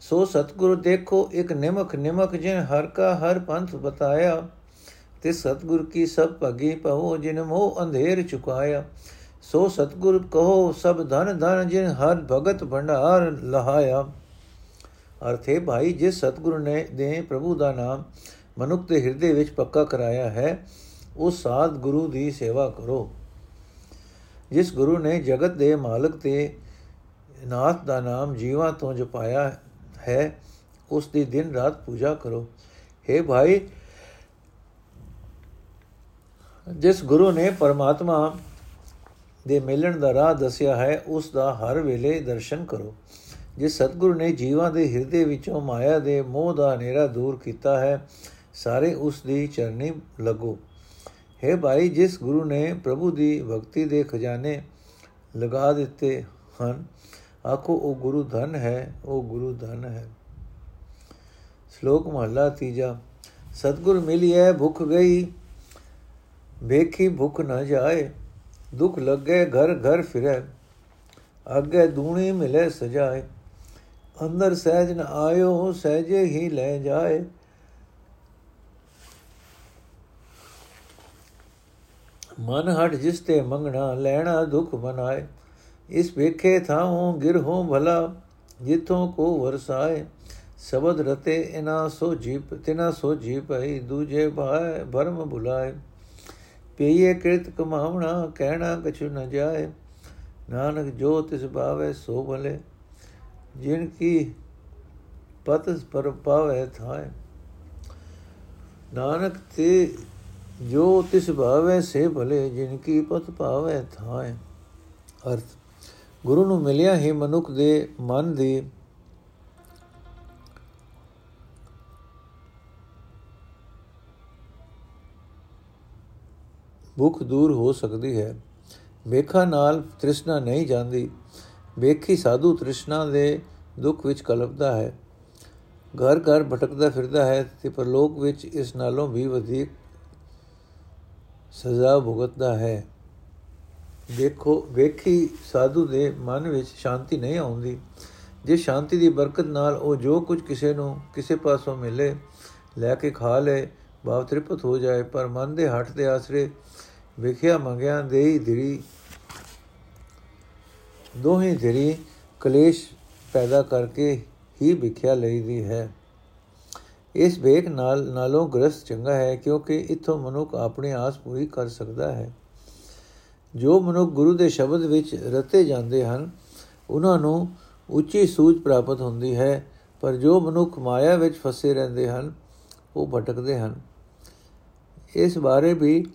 ਸੋ ਸਤਗੁਰ ਦੇਖੋ ਇੱਕ ਨਿਮਕ ਨਿਮਕ ਜਿਨ ਹਰ ਕਾ ਹਰ ਪੰਥ ਬਤਾਇਆ। ਤੇ ਸਤਗੁਰ ਕੀ ਸਭ ਭਗੀ ਪਹੋ ਜਿਨ ਮੋਹ ਅੰਧੇਰ ਚੁਕਾਇਆ। ਸੋ ਸਤਗੁਰ ਕਹੋ, ਸਭ ਧਨ ਧਨ ਜਿਨ ਹਰ ਭਗਤ ਭੰਡਾਰ ਲਹਾਇਆ। ਅਰਥੇ ਭਾਈ, ਜਿਸ ਸਤਗੁਰ ਨੇ ਦੇ ਪ੍ਰਭੂ ਦਾ ਨਾਮ ਮਨੁੱਖ ਦੇ ਹਿਰਦੇ ਵਿੱਚ ਪੱਕਾ ਕਰਾਇਆ ਹੈ, ਉਹ ਸਾਧ ਗੁਰੂ ਦੀ ਸੇਵਾ ਕਰੋ। ਜਿਸ ਗੁਰੂ ਨੇ ਜਗਤ ਦੇ ਮਾਲਕ ਤੇ ਨਾਥ ਦਾ ਨਾਮ ਜੀਵਾਂ ਤੋਂ ਜਪਾਇਆ ਹੈ, ਉਸ ਦੀ ਦਿਨ ਰਾਤ ਪੂਜਾ ਕਰੋ। हे ਭਾਈ ਜਿਸ ਗੁਰੂ ਨੇ ਪਰਮਾਤਮਾ ਦੇ ਮਿਲਣ ਦਾ ਰਾਹ ਦੱਸਿਆ ਹੈ, ਉਸ ਦਾ ਹਰ ਵੇਲੇ ਦਰਸ਼ਨ ਕਰੋ। ਜਿਸ ਸਤਗੁਰੂ ਨੇ ਜੀਵਾਂ ਦੇ ਹਿਰਦੇ ਵਿੱਚੋਂ ਮਾਇਆ ਦੇ ਮੋਹ ਦਾ ਹਨੇਰਾ ਦੂਰ ਕੀਤਾ ਹੈ, ਸਾਰੇ ਉਸ ਦੀ ਚਰਨੀ ਲੱਗੋ। ਹੈ ਭਾਈ, ਜਿਸ ਗੁਰੂ ਨੇ ਪ੍ਰਭੂ ਦੀ ਭਗਤੀ ਦੇ ਖਜ਼ਾਨੇ ਲਗਾ ਦਿੱਤੇ ਹਨ, ਆਖੋ, ਉਹ ਗੁਰੂ ਧਨ ਹੈ, ਉਹ ਗੁਰੂ ਧਨ ਹੈ। ਸ਼ਲੋਕ ਮਹਲਾ ਤੀਜਾ। ਸਤਗੁਰ ਮਿਲਿਐ, ਭੁਖ ਗਈ ਵੇਖੀ ਭੁਖ ਨਾ ਜਾਏ, ਦੁਖ ਲੱਗੇ ਘਰ ਘਰ ਫਿਰੇ, ਅੱਗੇ ਦੂਣੀ ਮਿਲੇ ਸਜਾਏ, ਅੰਦਰ ਸਹਿਜ ਨ ਆਇਓ ਸਹਿਜੇ ਹੀ ਲੈ ਜਾਏ। ਮਨ ਹਟ ਜਿਸ ਤੇ ਮੰਗਣਾ, ਲੈਣਾ ਦੁਖ ਬਨਾਏ ਇਸ ਵੇਖੇ ਥਾਉ ਗਿਰਹੋਂ ਭਲਾ, ਜਿੱਥੋਂ ਕੋ ਵਰਸਾਏ, ਸ਼ਬਦ ਰਤੇ ਇਨਾ ਸੋ ਜੀਪ, ਤਿਨਾ ਸੋ ਜੀਪ ਹੈ ਦੂਜੇ ਭਾਏ ਭਰਮ ਭੁਲਾਏ। ਪਈਏ ਕਿਰਤ ਕਮਾਵਣਾ ਕਹਿਣਾ ਕਛੁ ਨ ਜਾਏ। ਨਾਨਕ ਜੋ ਤਿਸ ਭਾਵੇ ਸੋ ਭਲੇ। ਜਿਨ ਕੀ ਪਤ ਪਰ ਪਾਵੇ ਥਾਏ। ਨਾਨਕ ਤੇ ਜੋ ਤਿਸ ਭਾਵੇ ਸੇ ਭਲੇ, ਜਿਨ ਕੀ ਪਤ ਪਾਵੇ ਥਾਏ। ਅਰਥ, ਗੁਰੂ ਨੂੰ ਮਿਲਿਆ ਹੀ ਮਨੁੱਖ ਦੇ ਮਨ ਦੀ ਭੁੱਖ ਦੂਰ ਹੋ ਸਕਦੀ ਹੈ। ਵੇਖਾ ਨਾਲ ਤ੍ਰਿਸ਼ਨਾ ਨਹੀਂ ਜਾਂਦੀ। ਵੇਖੀ ਸਾਧੂ ਤ੍ਰਿਸ਼ਨਾ ਦੇ ਦੁੱਖ ਵਿੱਚ ਕਲਪਦਾ ਹੈ। ਘਰ ਘਰ ਭਟਕਦਾ ਫਿਰਦਾ ਹੈ ਤੇ ਪਰਲੋਕ ਵਿੱਚ ਇਸ ਨਾਲੋਂ ਵੀ ਵਧੇਕ ਸਜ਼ਾ ਭੁਗਤਦਾ ਹੈ। ਦੇਖੋ, ਵੇਖੀ ਸਾਧੂ ਦੇ ਮਨ ਵਿੱਚ ਸ਼ਾਂਤੀ ਨਹੀਂ ਆਉਂਦੀ। ਜੇ ਸ਼ਾਂਤੀ ਦੀ ਬਰਕਤ ਨਾਲ ਉਹ ਜੋ ਕੁਝ ਕਿਸੇ ਨੂੰ ਕਿਸੇ ਪਾਸੋਂ ਮਿਲੇ, ਲੈ ਕੇ ਖਾ ਲੇ, ਭਾਵ ਤ੍ਰਿਪਤ ਹੋ ਜਾਏ, ਪਰ ਮਨ ਦੇ ਹੱਟ ਦੇ ਆਸਰੇ ਵਿਖਿਆ ਮੰਗਿਆ ਦੇਈ ਧਿਰੀ। ਦੋਹੇ ਧਿਰੀ ਕਲੇਸ਼ ਪੈਦਾ ਕਰਕੇ ਹੀ ਵਿਖਿਆ ਲਈਦੀ ਹੈ। ਇਸ ਵੇਖ ਨਾਲ ਨਾਲੋਂ ਗ੍ਰਸਤ ਚੰਗਾ ਹੈ ਕਿਉਂਕਿ ਇਥੋਂ ਮਨੁੱਖ ਆਪਣੀ ਆਸ ਪੂਰੀ ਕਰ ਸਕਦਾ ਹੈ। ਜੋ ਮਨੁੱਖ ਗੁਰੂ ਦੇ ਸ਼ਬਦ ਵਿੱਚ ਰਤੇ ਜਾਂਦੇ ਹਨ, ਉਹਨਾਂ ਨੂੰ ਉੱਚੀ ਸੂਝ ਪ੍ਰਾਪਤ ਹੁੰਦੀ ਹੈ, ਪਰ ਜੋ ਮਨੁੱਖ ਮਾਇਆ ਵਿੱਚ ਫਸੇ ਰਹਿੰਦੇ ਹਨ, ਉਹ ਭਟਕਦੇ ਹਨ। ਇਸ ਬਾਰੇ ਵੀ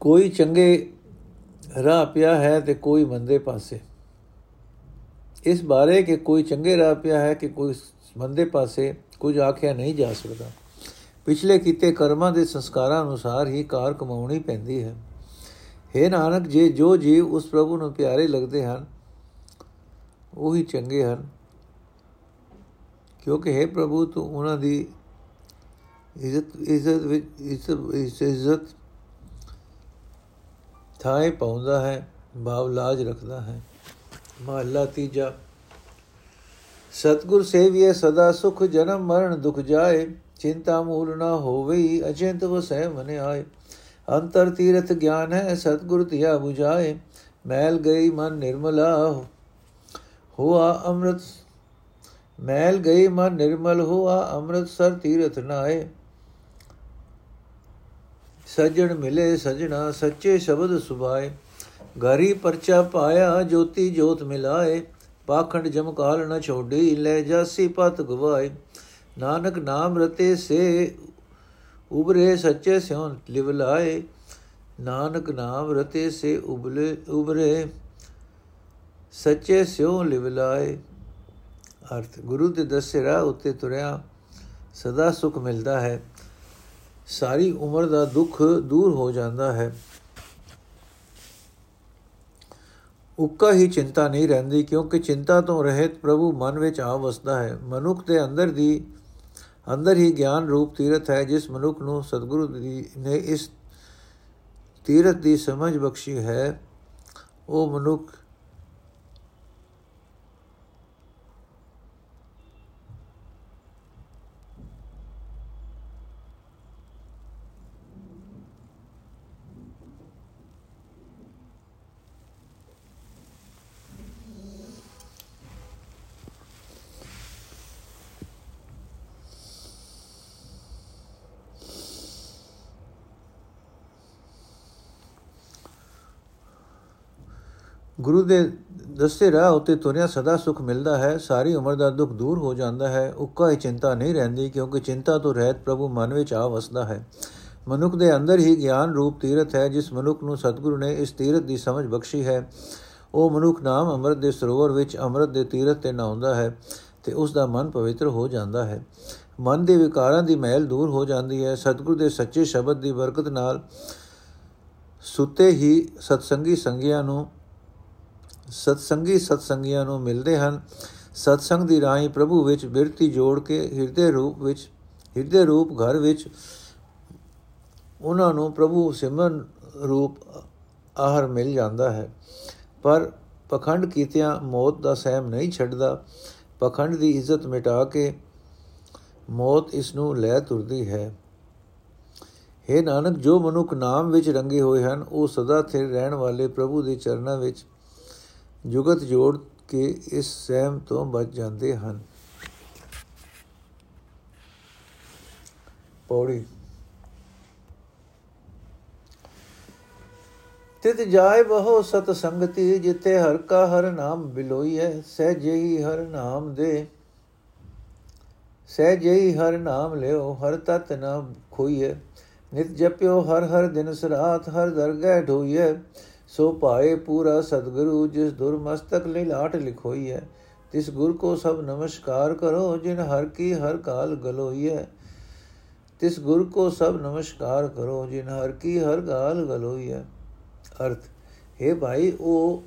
ਕੋਈ ਚੰਗੇ ਰਾਹ ਪਿਆ ਹੈ ਤੇ ਕੋਈ ਮੰਦੇ ਪਾਸੇ। ਇਸ ਬਾਰੇ ਕਿ ਕੋਈ ਚੰਗੇ ਰਾਹ ਪਿਆ ਹੈ ਕਿ ਕੋਈ ਮੰਦੇ ਪਾਸੇ ਕੁਝ ਆਖਿਆ ਨਹੀਂ ਜਾ ਸਕਦਾ। ਪਿਛਲੇ ਕੀਤੇ ਕਰਮਾਂ ਦੇ ਸੰਸਕਾਰਾਂ ਅਨੁਸਾਰ ਹੀ ਕਾਰ ਕਮਾਉਣੀ ਪੈਂਦੀ ਹੈ। हे ਨਾਨਕ, ਜੇ ਜੋ ਜੀਵ ਉਸ ਪ੍ਰਭੂ ਨੂੰ ਪਿਆਰੇ ਲੱਗਦੇ ਹਨ, ਉਹੀ ਚੰਗੇ ਹਨ। ਕਿਉਂਕਿ हे ਪ੍ਰਭੂ, ਤੂੰ ਉਹਨਾਂ ਦੀ ਇੱਜ਼ਤ ਇੱਜ਼ਤ ਵਿੱਚ ਇੱਜ਼ਤ ਥਾਏ ਪਾਉਂਦਾ ਹੈ, ਭਾਵ ਲਾਜ ਰੱਖਦਾ ਹੈ। ਮਹਲਾ ਤੀਜਾ, ਸਤਗੁਰ ਸੇਵੀਏ ਸਦਾ ਸੁਖ, ਜਨਮ ਮਰਨ ਦੁਖ ਜਾਏ, ਚਿੰਤਾ ਮੂਲ ਨਾ ਹੋਵੇ, ਅਚਿੰਤ ਵਸੈ ਮਨ ਆਏ। ਅੰਤਰ ਤੀਰਥ ਗਿਆਨ ਹੈ, ਸਤਗੁਰ ਧਿਆ 부ਝਾਏ ਮੈਲ ਗਈ ਮਨ ਨਿਰਮਲਾ ਹੋਆ ਅੰਮ੍ਰਿਤ, ਮੈਲ ਗਈ ਮਨ ਨਿਰਮਲ, ਹੋਆ ਅੰਮ੍ਰਿਤਸਰ ਤੀਰਥ ਨਾਏ। ਸਜਣ ਮਿਲੇ ਸਜਣਾ, ਸੱਚੇ ਸ਼ਬਦ ਸੁਭਾਏ। ਗਰੀ ਪਰਚਾ ਪਾਇਆ, ਜੋਤੀ ਜੋਤ ਮਿਲਾਏ। ਪਾਖੰਡ ਜਮਕਾਲ ਨ ਛੋੜੀ ਲੈ ਜਾਸੀ ਪਤ ਗਵਾਏ। ਨਾਨਕ ਨਾਮ ਰਤੇ ਸੇ, ਉਬਰੇ ਸੱਚੇ ਸਿਉ ਲਿਵਲਾਏ ਨਾਨਕ ਨਾਮ ਰਤੇ ਸੇ, ਉਬਲੇ, ਉਬਰੇ ਸੱਚੇ ਸਿਉ ਲਿਵਲਾਏ ਅਰਥ, ਗੁਰੂ ਦੇ ਦੱਸੇ ਰਾਹ ਉੱਤੇ ਤੁਰਿਆ, ਸਦਾ ਸੁਖ ਮਿਲਦਾ ਹੈ। ਸਾਰੀ ਉਮਰ ਦਾ ਦੁੱਖ ਦੂਰ ਹੋ ਜਾਂਦਾ ਹੈ। ਉੱਕਾ ਹੀ ਚਿੰਤਾ ਨਹੀਂ ਰਹਿੰਦੀ ਕਿਉਂਕਿ ਚਿੰਤਾ ਤੋਂ ਰਹਿਤ ਪ੍ਰਭੂ ਮਨ ਵਿੱਚ ਆ ਵਸਦਾ ਹੈ। ਮਨੁੱਖ ਦੇ ਅੰਦਰ ਦੀ, ਅੰਦਰ ਹੀ ਗਿਆਨ ਰੂਪ ਤੀਰਥ ਹੈ, ਜਿਸ ਮਨੁੱਖ ਨੂੰ ਸਤਿਗੁਰੂ ਨੇ ਇਸ ਤੀਰਥ ਦੀ ਸਮਝ ਬਖਸ਼ੀ ਹੈ, ਉਹ ਮਨੁੱਖ ਗੁਰੂ ਦੇ ਦੱਸੇ ਰਾਹ ਉਤੇ ਤੁਰਿਆ ਸਦਾ ਸੁਖ ਮਿਲਦਾ ਹੈ, ਸਾਰੀ ਉਮਰ ਦਾ ਦੁੱਖ ਦੂਰ ਹੋ ਜਾਂਦਾ ਹੈ, ਉੱਕਾ ਹੀ ਚਿੰਤਾ ਨਹੀਂ ਰਹਿੰਦੀ ਕਿਉਂਕਿ ਚਿੰਤਾ ਤੋਂ ਰਹਿਤ ਪ੍ਰਭੂ ਮਨ ਵਿੱਚ ਆ ਵਸਦਾ ਹੈ। ਮਨੁੱਖ ਦੇ ਅੰਦਰ ਹੀ ਗਿਆਨ ਰੂਪ ਤੀਰਥ ਹੈ, ਜਿਸ ਮਨੁੱਖ ਨੂੰ ਸਤਿਗੁਰੂ ਨੇ ਇਸ ਤੀਰਥ ਦੀ ਸਮਝ ਬਖਸ਼ੀ ਹੈ। ਉਹ ਮਨੁੱਖ ਨਾਮ ਅੰਮ੍ਰਿਤ ਦੇ ਸਰੋਵਰ ਵਿੱਚ ਅੰਮ੍ਰਿਤ ਦੇ ਤੀਰਥ ਤੇ ਨਹਾਉਂਦਾ ਹੈ ਤੇ ਉਸ ਦਾ ਮਨ ਪਵਿੱਤਰ ਹੋ ਜਾਂਦਾ ਹੈ। ਮਨ ਦੇ ਵਿਕਾਰਾਂ ਦੀ ਮਹਿਲ ਦੂਰ ਹੋ ਜਾਂਦੀ ਹੈ, ਸਤਿਗੁਰੂ ਦੇ ਸੱਚੇ ਸ਼ਬਦ ਦੀ ਬਰਕਤ ਨਾਲ ਸੁੱਤੇ ਹੀ ਸਤਸੰਗੀ ਸੰਗਿਆਂ ਨੂੰ ਸਤਸੰਗੀ ਸਤਸੰਗੀਆਂ ਨੂੰ ਮਿਲਦੇ ਹਨ। ਸਤਸੰਗ ਦੀ ਰਾਹੀਂ ਪ੍ਰਭੂ ਵਿੱਚ ਬਿਰਤੀ ਜੋੜ ਕੇ ਹਿਰਦੇ ਰੂਪ ਵਿੱਚ, ਹਿਰਦੇ ਰੂਪ ਘਰ ਵਿੱਚ ਉਹਨਾਂ ਨੂੰ ਪ੍ਰਭੂ ਸਿਮਰਨ ਰੂਪ ਆਹਰ ਮਿਲ ਜਾਂਦਾ ਹੈ। ਪਰ ਪਖੰਡ ਕੀਤਿਆਂ ਮੌਤ ਦਾ ਸਹਿਮ ਨਹੀਂ ਛੱਡਦਾ। ਪਖੰਡ ਦੀ ਇੱਜ਼ਤ ਮਿਟਾ ਕੇ ਮੌਤ ਇਸ ਨੂੰ ਲੈ ਤੁਰਦੀ ਹੈ। हे ਨਾਨਕ, ਜੋ ਮਨੁੱਖ ਨਾਮ ਵਿੱਚ ਰੰਗੇ ਹੋਏ ਹਨ, ਉਹ ਸਦਾ ਸਥਿਰ ਰਹਿਣ ਵਾਲੇ ਪ੍ਰਭੂ ਦੇ ਚਰਨਾਂ ਵਿੱਚ ਜੁਗਤ ਜੋੜ ਕੇ ਇਸ ਸਹਿਮ ਤੋਂ ਬਚ ਜਾਂਦੇ ਹਨ। ਪੌੜੀ। ਤਿਤ ਜਾਏ ਬਹੁ ਸਤ ਸੰਗਤੀ ਜਿਤੇ ਹਰ ਕਾ ਹਰ ਨਾਮ ਬਿਲੋਈਐ ਸਹਿਜੇ ਹੀ ਹਰ ਨਾਮ ਦੇ। ਸਹਿਜੇ ਹੀ ਹਰ ਨਾਮ ਲਿਓ, ਹਰ ਤਤ ਨਾ ਖੋਈਐ। ਨਿਤ ਜਪਿਓ ਹਰ ਹਰ ਦਿਨ ਸਰਾਤ, ਹਰ ਦਰਗਹਿ ਢੋਈਐ। ਸੋ ਪਾਏ ਪੂਰਾ ਸਤਿਗੁਰੂ, ਜਿਸ ਦੁਰਮਸਤਕ ਲਈ ਲਾਟ ਲਿਖੋਈ ਹੈ, ਤਿਸ ਗੁਰ ਕੋ ਸਭ ਨਮਸਕਾਰ ਕਰੋ, ਜਿਨ ਹਰ ਕੀ ਹਰ ਕਾਲ ਗਲੋਈ ਹੈ। ਤਿਸ ਗੁਰ ਕੋ ਸਭ ਨਮਸਕਾਰ ਕਰੋ, ਜਿਨ ਹਰ ਕੀ ਹਰ ਕਾਲ ਗਲੋਈ ਹੈ। ਅਰਥ, ਹੈ ਭਾਈ ਉਹ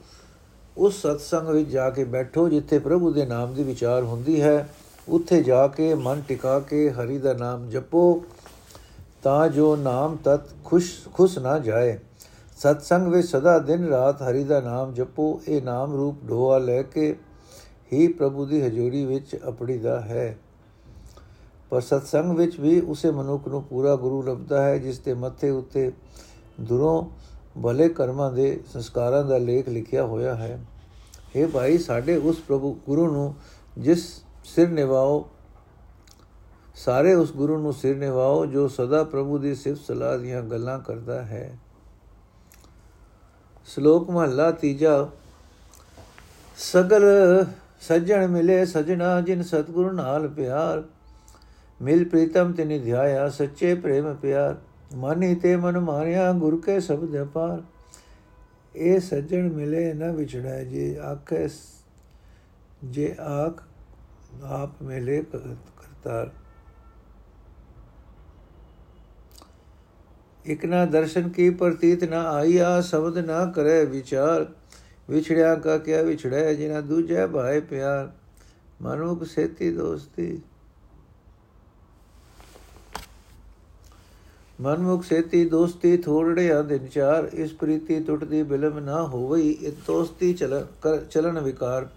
ਉਸ ਸਤਸੰਗ ਵਿੱਚ ਜਾ ਕੇ ਬੈਠੋ, ਜਿੱਥੇ ਪ੍ਰਭੂ ਦੇ ਨਾਮ ਦੀ ਵਿਚਾਰ ਹੁੰਦੀ ਹੈ। ਉੱਥੇ ਜਾ ਕੇ ਮਨ ਟਿਕਾ ਕੇ ਹਰੀ ਦਾ ਨਾਮ ਜਪੋ, ਤਾਂ ਜੋ ਨਾਮ ਤਤ ਖੁਸ਼ ਖੁਸ਼ ਨਾ ਜਾਏ। ਸਤਸੰਗ ਵਿੱਚ ਸਦਾ ਦਿਨ ਰਾਤ ਹਰੀ ਦਾ ਨਾਮ ਜਪੋ, ਇਹ ਨਾਮ ਰੂਪ ਢੋਆ ਲੈ ਕੇ ਹੀ ਪ੍ਰਭੂ ਦੀ ਹਜ਼ੂਰੀ ਵਿੱਚ ਅਪੜੀਦਾ ਹੈ। ਪਰ ਸਤਸੰਗ ਵਿੱਚ ਵੀ ਉਸੇ ਮਨੁੱਖ ਨੂੰ ਪੂਰਾ ਗੁਰੂ ਲੱਭਦਾ ਹੈ, ਜਿਸ ਦੇ ਮੱਥੇ ਉੱਤੇ ਦੁਰੋਂ ਭਲੇ ਕਰਮਾਂ ਦੇ ਸੰਸਕਾਰਾਂ ਦਾ ਲੇਖ ਲਿਖਿਆ ਹੋਇਆ ਹੈ। ਇਹ ਭਾਈ, ਸਾਡੇ ਉਸ ਪ੍ਰਭੂ ਗੁਰੂ ਨੂੰ ਜਿਸ ਸਿਰ ਨਿਵਾਓ ਸਾਰੇ ਉਸ ਗੁਰੂ ਨੂੰ ਸਿਰ ਨਿਵਾਓ ਜੋ ਸਦਾ ਪ੍ਰਭੂ ਦੀ ਸਿਫਤ ਸਲਾਹ ਦੀਆਂ ਗੱਲਾਂ ਕਰਦਾ ਹੈ। ਸ਼ਲੋਕ ਮਹਲਾ ਤੀਜਾ। ਸਗਲ ਸੱਜਣ ਮਿਲੇ ਸਜਣਾ ਜਿਨ ਸਤਗੁਰੂ ਨਾਲ ਪਿਆਰ। ਮਿਲ ਪ੍ਰੀਤਮ ਤੇ ਨਿਧਿਆਇਆ ਸੱਚੇ ਪ੍ਰੇਮ ਪਿਆਰ। ਮਾਨੀ ਤੇ ਮਨ ਮਾਰਿਆ ਗੁਰ ਕੇ ਸਬਦ ਪਾਰ ਇਹ ਸੱਜਣ ਮਿਲੇ ਨਾ ਵਿਛੜਾ ਜੇ ਆਖੇ ਜੇ ਆਖ ਆਪ ਮਿਲੇ ਕਰਤਾਰ। ਇਕ ਨਾ ਦਰਸ਼ਨ ਕੀ ਪ੍ਰਤੀਤ ਨਾ ਆਈਆ ਸ਼ਬਦ ਨਾ ਕਰੇ ਵਿਚਾਰ। ਵਿਛੜਿਆ ਕਾ ਕਿਆ ਵਿਛੜਿਆ ਜਿਨਾ ਦੂਜੇ ਭਾਏ ਪਿਆਰ। ਮਨੁਖ ਸੇਤੀ ਦੋਸਤੀ। ਮਨਮੁਖ ਸੇਤੀ ਦੋਸਤੀ ਥੋੜੜਿਆ ਦਿਨ ਚਾਰ। ਇਸ ਪ੍ਰੀਤੀ ਟੁੱਟਦੀ ਬਿਲਮ ਨਾ ਹੋਵਈ, ਇਹ ਦੋਸਤੀ ਚਲ ਚਲਨ ਵਿਕਾਰ।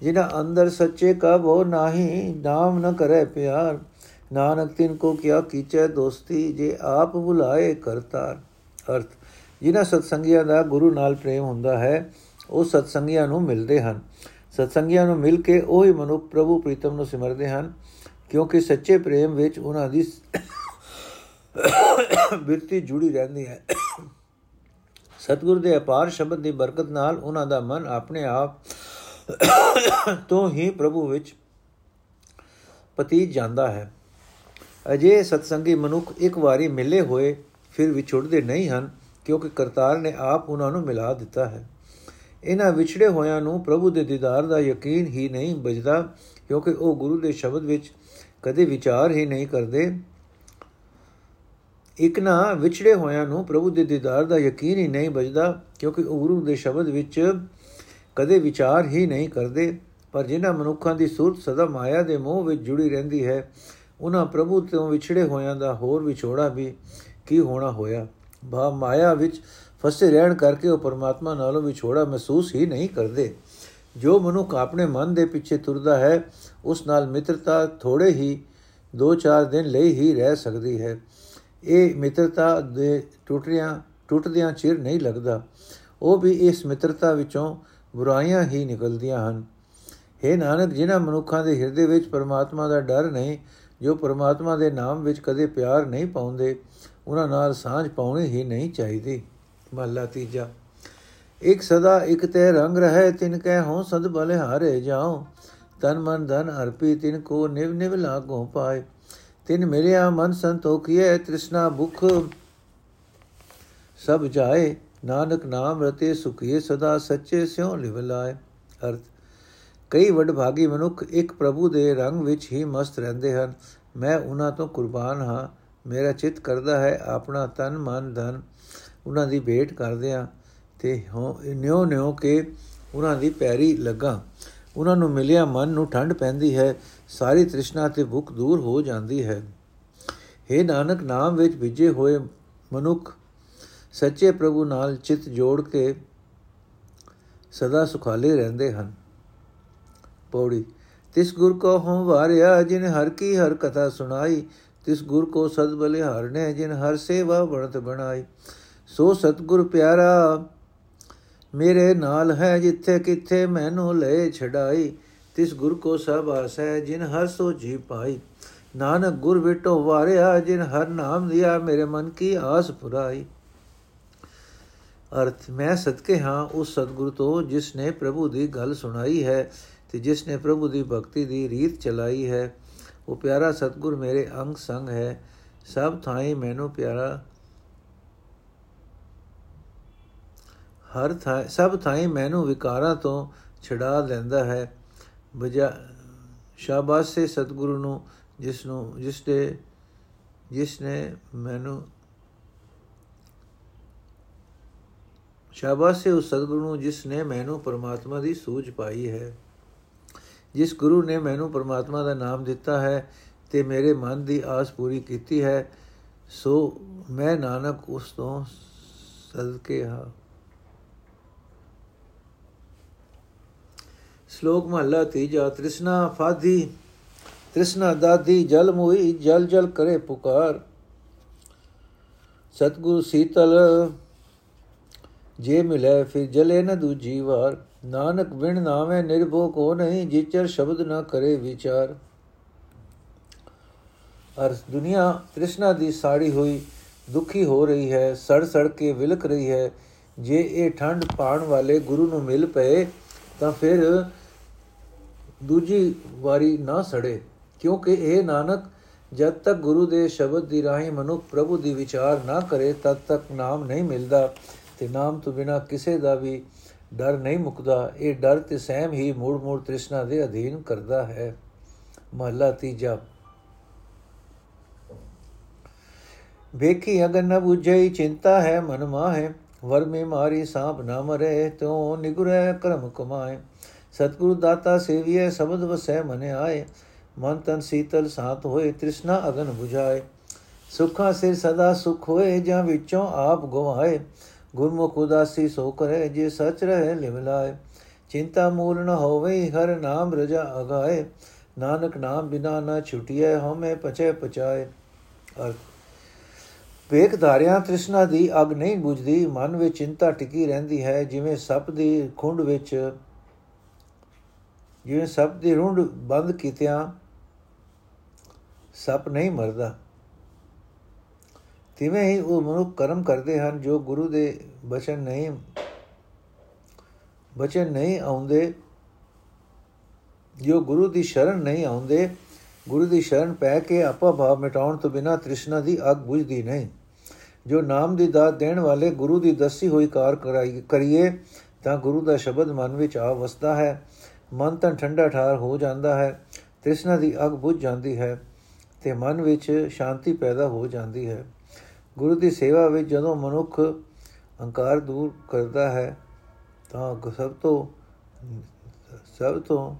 ਜਿਨਾ ਅੰਦਰ ਸੱਚੇ ਕਾ ਬੋ ਨਾਹੀ, ਨਾਮ ਨ ਕਰੇ ਪਿਆਰ। ਨਾਨਕ ਤਿਨ ਕੋ ਕਿਆ ਕੀਚੈ ਦੋਸਤੀ, ਜੇ ਆਪ ਬੁਲਾਏ ਕਰਤਾਰ। ਅਰਥ, ਜਿਨ੍ਹਾਂ ਸਤਸੰਗੀਆਂ ਦਾ ਗੁਰੂ ਨਾਲ ਪ੍ਰੇਮ ਹੁੰਦਾ ਹੈ, ਉਹ ਸਤਸੰਗੀਆਂ ਨੂੰ ਮਿਲਦੇ ਹਨ। ਸਤਸੰਗੀਆਂ ਨੂੰ ਮਿਲ ਕੇ ਉਹ ਹੀ ਮਨੁੱਖ ਪ੍ਰਭੂ ਪ੍ਰੀਤਮ ਨੂੰ ਸਿਮਰਦੇ ਹਨ, ਕਿਉਂਕਿ ਸੱਚੇ ਪ੍ਰੇਮ ਵਿੱਚ ਉਹਨਾਂ ਦੀ ਬਿਰਤੀ ਜੁੜੀ ਰਹਿੰਦੀ ਹੈ। ਸਤਿਗੁਰ ਦੇ ਅਪਾਰ ਸ਼ਬਦ ਦੀ ਬਰਕਤ ਨਾਲ ਉਹਨਾਂ ਦਾ ਮਨ ਆਪਣੇ ਆਪ ਤੋਂ ਹੀ ਪ੍ਰਭੂ ਵਿੱਚ ਪਤੀ ਜਾਂਦਾ ਹੈ। ਅਜੇ ਸਤਸੰਗੀ ਮਨੁੱਖ ਇੱਕ ਵਾਰੀ ਮਿਲੇ ਹੋਏ ਫਿਰ ਵਿਛੜਦੇ ਨਹੀਂ ਹਨ, ਕਿਉਂਕਿ ਕਰਤਾਰ ਨੇ ਆਪ ਉਹਨਾਂ ਨੂੰ ਮਿਲਾ ਦਿੱਤਾ ਹੈ। ਇਹਨਾਂ ਵਿਛੜੇ ਹੋਇਆਂ ਨੂੰ ਪ੍ਰਭੂ ਦੇ ਦੀਦਾਰ ਦਾ ਯਕੀਨ ਹੀ ਨਹੀਂ ਬਜਦਾ ਕਿਉਂਕਿ ਉਹ ਗੁਰੂ ਦੇ ਸ਼ਬਦ ਵਿੱਚ ਕਦੇ ਵਿਚਾਰ ਹੀ ਨਹੀਂ ਕਰਦੇ। ਇੱਕ ਨਾ ਵਿਛੜੇ ਹੋਇਆਂ ਨੂੰ ਪ੍ਰਭੂ ਦੇ ਦੀਦਾਰ ਦਾ ਯਕੀਨ ਹੀ ਨਹੀਂ ਬਜਦਾ ਕਿਉਂਕਿ ਉਹ ਗੁਰੂ ਦੇ ਸ਼ਬਦ ਵਿੱਚ ਕਦੇ ਵਿਚਾਰ ਹੀ ਨਹੀਂ ਕਰਦੇ। ਪਰ ਜਿਨ੍ਹਾਂ ਮਨੁੱਖਾਂ ਦੀ ਸੂਰਤ ਸਦਾ ਮਾਇਆ ਦੇ ਮੋਹ ਵਿੱਚ ਜੁੜੀ ਰਹਿੰਦੀ ਹੈ ਉਹਨਾਂ ਪ੍ਰਭੂ ਤੋਂ ਵਿਛੜੇ ਹੋਇਆਂ ਦਾ ਹੋਰ ਵਿਛੋੜਾ ਵੀ ਕੀ ਹੋਣਾ ਹੋਇਆ? ਭਾ ਮਾਇਆ ਵਿੱਚ ਫਸੇ ਰਹਿਣ ਕਰਕੇ ਉਹ ਪਰਮਾਤਮਾ ਨਾਲੋਂ ਵਿਛੋੜਾ ਮਹਿਸੂਸ ਹੀ ਨਹੀਂ ਕਰਦੇ। ਜੋ ਮਨੁੱਖ ਆਪਣੇ ਮਨ ਦੇ ਪਿੱਛੇ ਤੁਰਦਾ ਹੈ, ਉਸ ਨਾਲ ਮਿੱਤਰਤਾ ਥੋੜੇ ਹੀ 2-4 ਦਿਨ ਲਈ ਹੀ ਰਹਿ ਸਕਦੀ ਹੈ। ਇਹ ਮਿੱਤਰਤਾ ਦੇ ਟੁੱਟਿਆਂ, ਟੁੱਟਦਿਆਂ ਚਿਰ ਨਹੀਂ ਲੱਗਦਾ। ਉਹ ਵੀ ਇਸ ਮਿੱਤਰਤਾ ਵਿੱਚੋਂ ਬੁਰਾਈਆਂ ਹੀ ਨਿਕਲਦੀਆਂ ਹਨ। हे ਨਾਨਕ, ਜਿਨ੍ਹਾਂ ਮਨੁੱਖਾਂ ਦੇ ਹਿਰਦੇ ਵਿੱਚ ਪਰਮਾਤਮਾ ਦਾ ਡਰ ਨਹੀਂ ਜੋ ਪਰਮਾਤਮਾ ਦੇ ਨਾਮ ਵਿੱਚ ਕਦੇ ਪਿਆਰ ਨਹੀਂ ਪਾਉਂਦੇ, ਉਹਨਾਂ ਨਾਲ ਸਾਂਝ ਪਾਉਣੀ ਹੀ ਨਹੀਂ ਚਾਹੀਦੀ। ਮਹਲਾ ਤੀਜਾ। ਇੱਕ ਸਦਾ ਇੱਕ ਤੇ ਰੰਗ ਰਹੇ, ਤਿਨ ਕੈ ਹੋ ਸਦ ਬਲੇ ਹਾਰੇ ਜਾਓ ਤਨ ਮਨ ਧਨ ਅਰਪੀ, ਤਿਨ ਕੋ ਨਿਵ ਨਿਵ ਲਾਗੋ ਪਾਏ। ਤਿਨ ਮਿਲਿਆ ਮਨ ਸੰਤੋਖੀਏ ਤ੍ਰਿਸ਼ਨਾ ਭੁਖ ਸਭ ਜਾਏ। ਨਾਨਕ ਨਾਮ ਰਤੇ ਸੁਖੀਏ, ਸਦਾ ਸੱਚੇ ਸਿਉ ਲਿਵ ਲਾਏ। ਅਰਥ ਕਈ ਵਡਭਾਗੀ ਮਨੁੱਖ ਇੱਕ ਪ੍ਰਭੂ ਦੇ ਰੰਗ ਵਿੱਚ ਹੀ ਮਸਤ ਰਹਿੰਦੇ ਹਨ। ਮੈਂ ਉਹਨਾਂ ਤੋਂ ਕੁਰਬਾਨ ਹਾਂ। ਮੇਰਾ ਚਿੱਤ ਕਰਦਾ ਹੈ, ਆਪਣਾ ਤਨ, ਮਨ, ਧਨ ਉਹਨਾਂ ਦੀ ਭੇਟ ਕਰਦਿਆਂ ਤੇ ਨਿਉ ਨਿਉ ਕੇ ਉਹਨਾਂ ਦੀ ਪੈਰੀ ਲੱਗਾ। ਉਹਨਾਂ ਨੂੰ ਮਿਲਿਆ ਮਨ ਨੂੰ ਠੰਡ ਪੈਂਦੀ ਹੈ, ਸਾਰੀ ਤ੍ਰਿਸ਼ਨਾ ਤੇ ਭੁੱਖ ਦੂਰ ਹੋ ਜਾਂਦੀ ਹੈ। हे ਨਾਨਕ, ਨਾਮ ਵਿੱਚ ਵਿਜੇ ਹੋਏ ਮਨੁੱਖ, ਸੱਚੇ ਪ੍ਰਭੂ ਨਾਲ ਚਿੱਤ ਜੋੜ ਕੇ ਸਦਾ ਸੁਖਾਲੇ ਰਹਿੰਦੇ ਹਨ। ਪੌੜੀ। ਤਿਸ ਗੁਰ ਕੋ ਹਉ ਵਾਰਿਆ, ਜਿਨ ਹਰ ਕੀ ਹਰ ਕਥਾ ਸੁਣਾਈ, ਤਿਸ ਗੁਰ ਕੋ ਸਦ ਬਲੇ ਹਰਨੇ ਜਿਨ ਹਰ ਸੇਵਾ ਬਣਤ ਬਣਾਈ। ਸੋ ਸਤਗੁਰ ਪਿਆਰਾ, ਮੇਰੇ ਨਾਲ ਹੈ ਜਿੱਥੇ ਕਿੱਥੇ ਮੈਨੂੰ ਲੈ ਛਡਾਈ। ਤਿਸ ਗੁਰ ਕੋ ਸਭ ਆਸੈ, ਜਿਨ ਹਰ ਸੋ ਜੀ ਪਾਈ। ਨਾਨਕ ਗੁਰ ਵਿਟੋ ਵਾਰਿਆ, ਜਿਨ ਹਰ ਨਾਮ ਦਿਆ, ਮੇਰੇ ਮਨ ਕੀ ਆਸ ਪੁਰਾਈ। ਅਰਥ, ਮੈਂ ਸਦਕੇ ਹਾਂ ਉਸ ਸਤਗੁਰ ਤੋਂ, ਜਿਸ ਨੇ ਪ੍ਰਭੂ ਦੀ ਗੱਲ ਸੁਣਾਈ ਹੈ। ਤੇ ਜਿਸ ਨੇ ਪ੍ਰਭੂ ਦੀ ਭਗਤੀ ਦੀ ਰੀਤ ਚਲਾਈ ਹੈ, ਉਹ ਪਿਆਰਾ ਸਤਗੁਰ ਮੇਰੇ ਅੰਗ ਸੰਗ ਹੈ। ਸਭ ਥਾਈ ਮੈਨੂੰ ਪਿਆਰਾ ਹਰ ਥਾਂ ਸਭ ਥਾਈ ਮੈਨੂੰ ਵਿਕਾਰਾਂ ਤੋਂ ਛਡਾ ਲੈਂਦਾ ਹੈ। ਬਜਾ ਸ਼ਾਬਾਸ਼ ਸਤਗੁਰੂ ਨੂੰ ਜਿਸ ਨੂੰ ਜਿਸ ਦੇ ਜਿਸ ਨੇ ਮੈਨੂੰ ਸ਼ਾਬਾਸ਼ ਸੇ ਉਸ ਸਤਗੁਰੂ ਨੂੰ ਜਿਸ ਨੇ ਮੈਨੂੰ ਪਰਮਾਤਮਾ ਦੀ ਸੂਝ ਪਾਈ ਹੈ। ਜਿਸ ਗੁਰੂ ਨੇ ਮੈਨੂੰ ਪਰਮਾਤਮਾ ਦਾ ਨਾਮ ਦਿੱਤਾ ਹੈ ਤੇ ਮੇਰੇ ਮਨ ਦੀ ਆਸ ਪੂਰੀ ਕੀਤੀ ਹੈ, ਸੋ ਮੈਂ ਨਾਨਕ ਉਸ ਤੋਂ ਸਦਕੇ ਹਾਂ। ਸ਼ਲੋਕ ਮਹਲਾ ਤੀਜਾ, ਤ੍ਰਿਸ਼ਨਾ ਫਾਦੀ ਤ੍ਰਿਸ਼ਨਾ ਦਾਦੀ, ਜਲ ਮੋਈ, ਜਲ ਜਲ ਕਰੇ ਪੁਕਾਰ। ਸਤਗੁਰ ਸੀਤਲ, ਜੇ ਮਿਲੇ ਫਿਰ ਜਲੇ ਨ ਦੂਜੀ ਵਾਰ। ਨਾਨਕ ਬਿਨ ਨਾਵੇਂ ਨਿਰਭੋ ਕੋ ਨਹੀਂ, ਜਿਚਰ ਸ਼ਬਦ ਨਾ ਕਰੇ ਵਿਚਾਰ। ਅਰ ਦੁਨੀਆ ਤ੍ਰਿਸ਼ਨਾ ਦੀ ਸਾੜੀ ਹੋਈ, ਦੁਖੀ ਹੋ ਰਹੀ ਹੈ, ਸੜ ਸੜ ਕੇ ਵਿਲਕ ਰਹੀ ਹੈ। ਜੇ ਇਹ ਠੰਡ ਪਾਣ ਵਾਲੇ ਗੁਰੂ ਨੂੰ ਮਿਲ ਪਏ, ਤਾਂ ਫਿਰ ਦੂਜੀ ਵਾਰੀ ਨਾ ਸੜੇ। ਕਿਉਂਕਿ ਇਹ ਨਾਨਕ, ਜਦ ਤੱਕ ਗੁਰੂ ਦੇ ਸ਼ਬਦ ਦੀ ਰਾਹੀਂ ਮਨੁੱਖ ਪ੍ਰਭੂ ਦੀ ਵਿਚਾਰ ਨਾ ਕਰੇ, ਤਦ ਤੱਕ ਨਾਮ ਨਹੀਂ ਮਿਲਦਾ ਤੇ ਨਾਮ ਤੋਂ ਬਿਨਾ ਕਿਸੇ ਦਾ ਵੀ ਡਰ ਨਹੀਂ ਮੁਕਦਾ। ਇਹ ਡਰ ਤੇ ਸਹਿਮ ਹੀ ਮੂੜ ਮੂੜ ਤ੍ਰਿਸ਼ਨਾ ਦੇ ਅਧੀਨ ਕਰਦਾ ਹੈ। ਮਹਲਾ ਤੀਜਾ। ਵੇਖੀ ਅਗਨ ਨ 부ਝਈ ਚਿੰਤਾ ਹੈ, ਮਨ ਮਾਹੇ। ਵਰ ਮੇ ਮਾਰੀ ਸਾਪ ਨਾ ਮਰੇ ਤੋ ਨਿਗੁਰੈ, ਕਰਮ ਕਮਾਏ। ਸਤਿਗੁਰੂ ਦਾਤਾ ਸੇਵੀਏ ਸ਼ਬਦ ਵਸੈ ਮਨੇ ਆਏ। ਮਨ ਤਨ ਸੀਤਲ ਸਾਤ ਹੋਏ, ਤ੍ਰਿਸ਼ਨਾ ਅਗਨ 부ਝਾਏ ਸੁਖਾਂ ਸਿਰ ਸਦਾ ਸੁਖ ਹੋਏ, ਜਾਂ ਵਿੱਚੋਂ ਆਪ ਗਵਾਏ। ਗੁਰਮੁਖ ਉਦਾਸੀ ਸੋ ਕਰੇ ਜੇ ਸਚ ਰਹੇ ਲਿਵਲਾਏ ਚਿੰਤਾ ਮੂਲ ਨ ਹੋਵੇ, ਹਰ ਨਾਮ ਰਜਾ ਅਗਾਏ। ਨਾਨਕ ਨਾਮ ਬਿਨਾ ਨ ਛੁਟਿਐ, ਹਉਮੈ ਪਚੈ ਪਚਾਏ। ਅਰਥ ਵੇਖ ਧਾਰਿਆਂ ਤ੍ਰਿਸ਼ਨਾ ਦੀ ਅਗ ਨਹੀਂ ਬੁਝਦੀ, ਮਨ ਵਿੱਚ ਚਿੰਤਾ ਟਿਕੀ ਰਹਿੰਦੀ ਹੈ। ਜਿਵੇਂ ਸੱਪ ਦੀ ਖੁੰਡ ਵਿੱਚ, ਜਿਵੇਂ ਸੱਪ ਦੀ ਰੁੰਡ ਬੰਦ ਕੀਤਿਆਂ, ਸੱਪ ਨਹੀਂ ਮਰਦਾ। ਤਿਵੇਂ ਹੀ ਉਹ ਮਨੁੱਖ ਕਰਮ ਕਰਦੇ ਹਨ, ਜੋ ਗੁਰੂ ਦੇ ਬਚਨ ਨਹੀਂ ਬਚਨ ਨਹੀਂ ਆਉਂਦੇ, ਜੋ ਗੁਰੂ ਦੀ ਸ਼ਰਨ ਨਹੀਂ ਆਉਂਦੇ, ਗੁਰੂ ਦੀ ਸ਼ਰਨ ਪੈ ਕੇ ਆਪਾ ਭਾਵ ਮਿਟਾਉਣ ਤੋਂ ਬਿਨਾ ਤ੍ਰਿਸ਼ਨਾ ਦੀ ਅਗ ਬੁਝਦੀ ਨਹੀਂ। ਜੋ ਨਾਮ ਦੀ ਦਾਤ ਦੇਣ ਵਾਲੇ ਗੁਰੂ ਦੀ ਦੱਸੀ ਹੋਈ ਕਾਰ ਕਰੀਏ, ਤਾਂ ਗੁਰੂ ਦਾ ਸ਼ਬਦ ਮਨ ਵਿੱਚ ਆ ਵਸਦਾ ਹੈ। ਮਨ ਤਾਂ ਠੰਡਾ ਠਾਰ ਹੋ ਜਾਂਦਾ ਹੈ, ਤ੍ਰਿਸ਼ਨਾ ਦੀ ਅਗ ਬੁਝ ਜਾਂਦੀ ਹੈ ਤੇ ਮਨ ਵਿੱਚ ਸ਼ਾਂਤੀ ਪੈਦਾ ਹੋ ਜਾਂਦੀ ਹੈ। ਗੁਰੂ ਦੀ ਸੇਵਾ ਵਿੱਚ ਜਦੋਂ ਮਨੁੱਖ ਹੰਕਾਰ ਦੂਰ ਕਰਦਾ ਹੈ, ਤਾਂ ਸਭ ਤੋਂ ਸਭ ਤੋਂ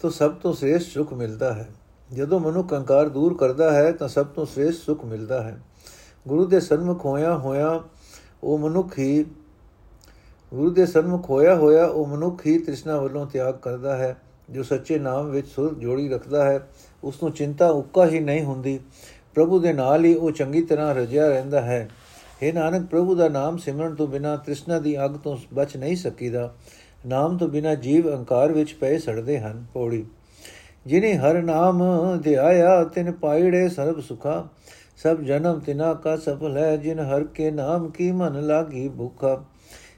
ਤੋਂ ਸਭ ਤੋਂ ਸ੍ਰੇਸ਼ਟ ਸੁਖ ਮਿਲਦਾ ਹੈ। ਜਦੋਂ ਮਨੁੱਖ ਹੰਕਾਰ ਦੂਰ ਕਰਦਾ ਹੈ, ਤਾਂ ਸਭ ਤੋਂ ਸ੍ਰੇਸ਼ਟ ਸੁਖ ਮਿਲਦਾ ਹੈ। ਗੁਰੂ ਦੇ ਸਨਮੁਖ ਹੋਇਆ ਹੋਇਆ ਉਹ ਮਨੁੱਖ ਹੀ ਗੁਰੂ ਦੇ ਸਨਮੁਖ ਹੋਇਆ ਹੋਇਆ ਉਹ ਮਨੁੱਖ ਹੀ ਤ੍ਰਿਸ਼ਨਾ ਵੱਲੋਂ ਤਿਆਗ ਕਰਦਾ ਹੈ, ਜੋ ਸੱਚੇ ਨਾਮ ਵਿੱਚ ਸੁਰ ਜੋੜੀ ਰੱਖਦਾ ਹੈ, ਉਸ ਨੂੰ ਚਿੰਤਾ ਉੱਕਾ ਹੀ ਨਹੀਂ ਹੁੰਦੀ। ਪ੍ਰਭੂ ਦੇ ਨਾਲ ਹੀ ਉਹ ਚੰਗੀ ਤਰ੍ਹਾਂ ਰਜਿਆ ਰਹਿੰਦਾ ਹੈ। हे ਨਾਨਕ, ਪ੍ਰਭੂ ਦਾ ਨਾਮ ਸਿਮਰਨ ਤੋਂ ਬਿਨਾ ਤ੍ਰਿਸ਼ਨਾ ਦੀ ਅੱਗ ਤੋਂ ਬਚ ਨਹੀਂ ਸਕੀਦਾ। ਨਾਮ ਤੋਂ ਬਿਨਾ ਜੀਵ ਅਹੰਕਾਰ ਵਿੱਚ ਪਏ ਸੜਦੇ ਹਨ, ਪੌੜੀ। ਜਿਨੇ ਹਰ ਨਾਮ ਧਿਆਇਆ, ਤਿਨ ਪਾਈੜੇ ਸਰਬ ਸੁਖਾ। ਸਭ ਜਨਮ ਤਿਨਾ ਕਾ ਸਫਲ ਹੈ, ਜਿਨ ਹਰ ਕੇ ਨਾਮ ਕੀ ਮਨ ਲਾਗੀ ਭੁਖਾ।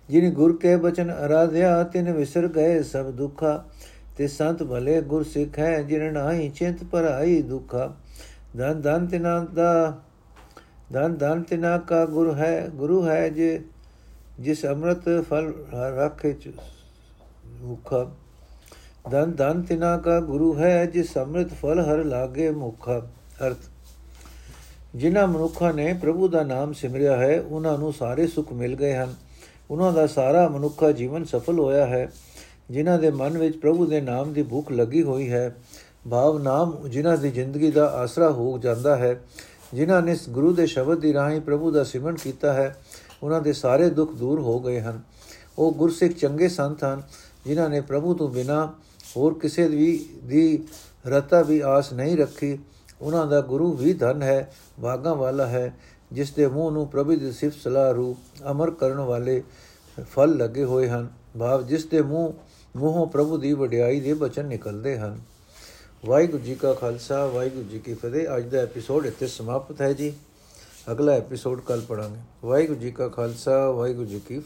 ਜਿਨ ਗੁਰ ਕੇ ਬਚਨ ਅਰਾਧਿਆ, ਤਿਨ ਵਿਸਰ ਗਏ ਸਭ ਦੁਖਾ। ਤੇ ਸੰਤ ਭਲੇ ਗੁਰ ਸਿੱਖ ਹੈ ਜਿਨ ਨਾਹੀ ਚਿੰਤ ਪਰਾਈ ਦੁਖਾ। ਧਨ ਧਨ ਤਿਨਾ ਦਾ, ਧਨ ਧਨ ਤਿਨਾ ਕਾ ਗੁਰ ਹੈ, ਗੁਰੂ ਹੈ ਜੇ, ਜਿਸ ਅੰਮ੍ਰਿਤ ਫਲ ਰੱਖੇ ਮੁਖਾ। ਧਨ ਧਨ ਤਿਨਾ ਕਾ ਗੁਰੂ ਹੈ, ਜਿਸ ਅੰਮ੍ਰਿਤ ਫਲ ਹਰ ਲਾਗੇ ਮੁਖਾ। ਅਰਥ, ਜਿਨ੍ਹਾਂ ਮਨੁੱਖਾਂ ਨੇ ਪ੍ਰਭੂ ਦਾ ਨਾਮ ਸਿਮਰਿਆ ਹੈ, ਉਹਨਾਂ ਨੂੰ ਸਾਰੇ ਸੁੱਖ ਮਿਲ ਗਏ ਹਨ। ਉਹਨਾਂ ਦਾ ਸਾਰਾ ਮਨੁੱਖਾ ਜੀਵਨ ਸਫਲ ਹੋਇਆ ਹੈ, ਜਿਨ੍ਹਾਂ ਦੇ ਮਨ ਵਿੱਚ ਪ੍ਰਭੂ ਦੇ ਨਾਮ ਦੀ ਭੁੱਖ ਲੱਗੀ ਹੋਈ ਹੈ। ਭਾਵ ਨਾਮ ਜਿਨ੍ਹਾਂ ਦੀ ਜ਼ਿੰਦਗੀ ਦਾ ਆਸਰਾ ਹੋ ਜਾਂਦਾ ਹੈ, ਜਿਨ੍ਹਾਂ ਨੇ ਗੁਰੂ ਦੇ ਸ਼ਬਦ ਦੀ ਰਾਹੀਂ ਪ੍ਰਭੂ ਦਾ ਸਿਮਰਨ ਕੀਤਾ ਹੈ, ਉਹਨਾਂ ਦੇ ਸਾਰੇ ਦੁੱਖ ਦੂਰ ਹੋ ਗਏ ਹਨ। ਉਹ ਗੁਰਸਿੱਖ ਚੰਗੇ ਸੰਤ ਹਨ, ਜਿਨ੍ਹਾਂ ਨੇ ਪ੍ਰਭੂ ਤੋਂ ਬਿਨਾ ਹੋਰ ਕਿਸੇ ਵੀ ਦੀ ਰਤਾ ਵੀ ਆਸ ਨਹੀਂ ਰੱਖੀ। ਉਹਨਾਂ ਦਾ ਗੁਰੂ ਵੀ ਧਨ ਹੈ ਭਾਗਾ ਵਾਲਾ ਹੈ ਜਿਸ ਦੇ ਮੂੰਹ ਨੂੰ ਪ੍ਰਭੂ ਦੀ ਸਿਫਤ ਸਲਾਹ ਰੂ ਅਮਰ ਕਰਨ ਵਾਲੇ ਫਲ ਲੱਗੇ ਹੋਏ ਹਨ, ਭਾਵ ਜਿਸ ਦੇ ਮੂੰਹ, ਮੂੰਹੋਂ ਪ੍ਰਭੂ ਦੀ ਵਡਿਆਈ ਦੇ ਬਚਨ ਨਿਕਲਦੇ ਹਨ। ਵਾਹਿਗੁਰੂ ਜੀ ਕਾ ਖਾਲਸਾ, ਵਾਹਿਗੁਰੂ ਜੀ ਕੀ ਫਤਿਹ। ਅੱਜ ਦਾ ਐਪੀਸੋਡ ਇੱਥੇ ਸਮਾਪਤ ਹੈ ਜੀ। ਅਗਲਾ ਐਪੀਸੋਡ ਕੱਲ ਪੜਾਂਗੇ ਵਾਹਿਗੁਰੂ ਜੀ ਕਾ ਖਾਲਸਾ, ਵਾਹਿਗੁਰੂ ਜੀ ਕੀ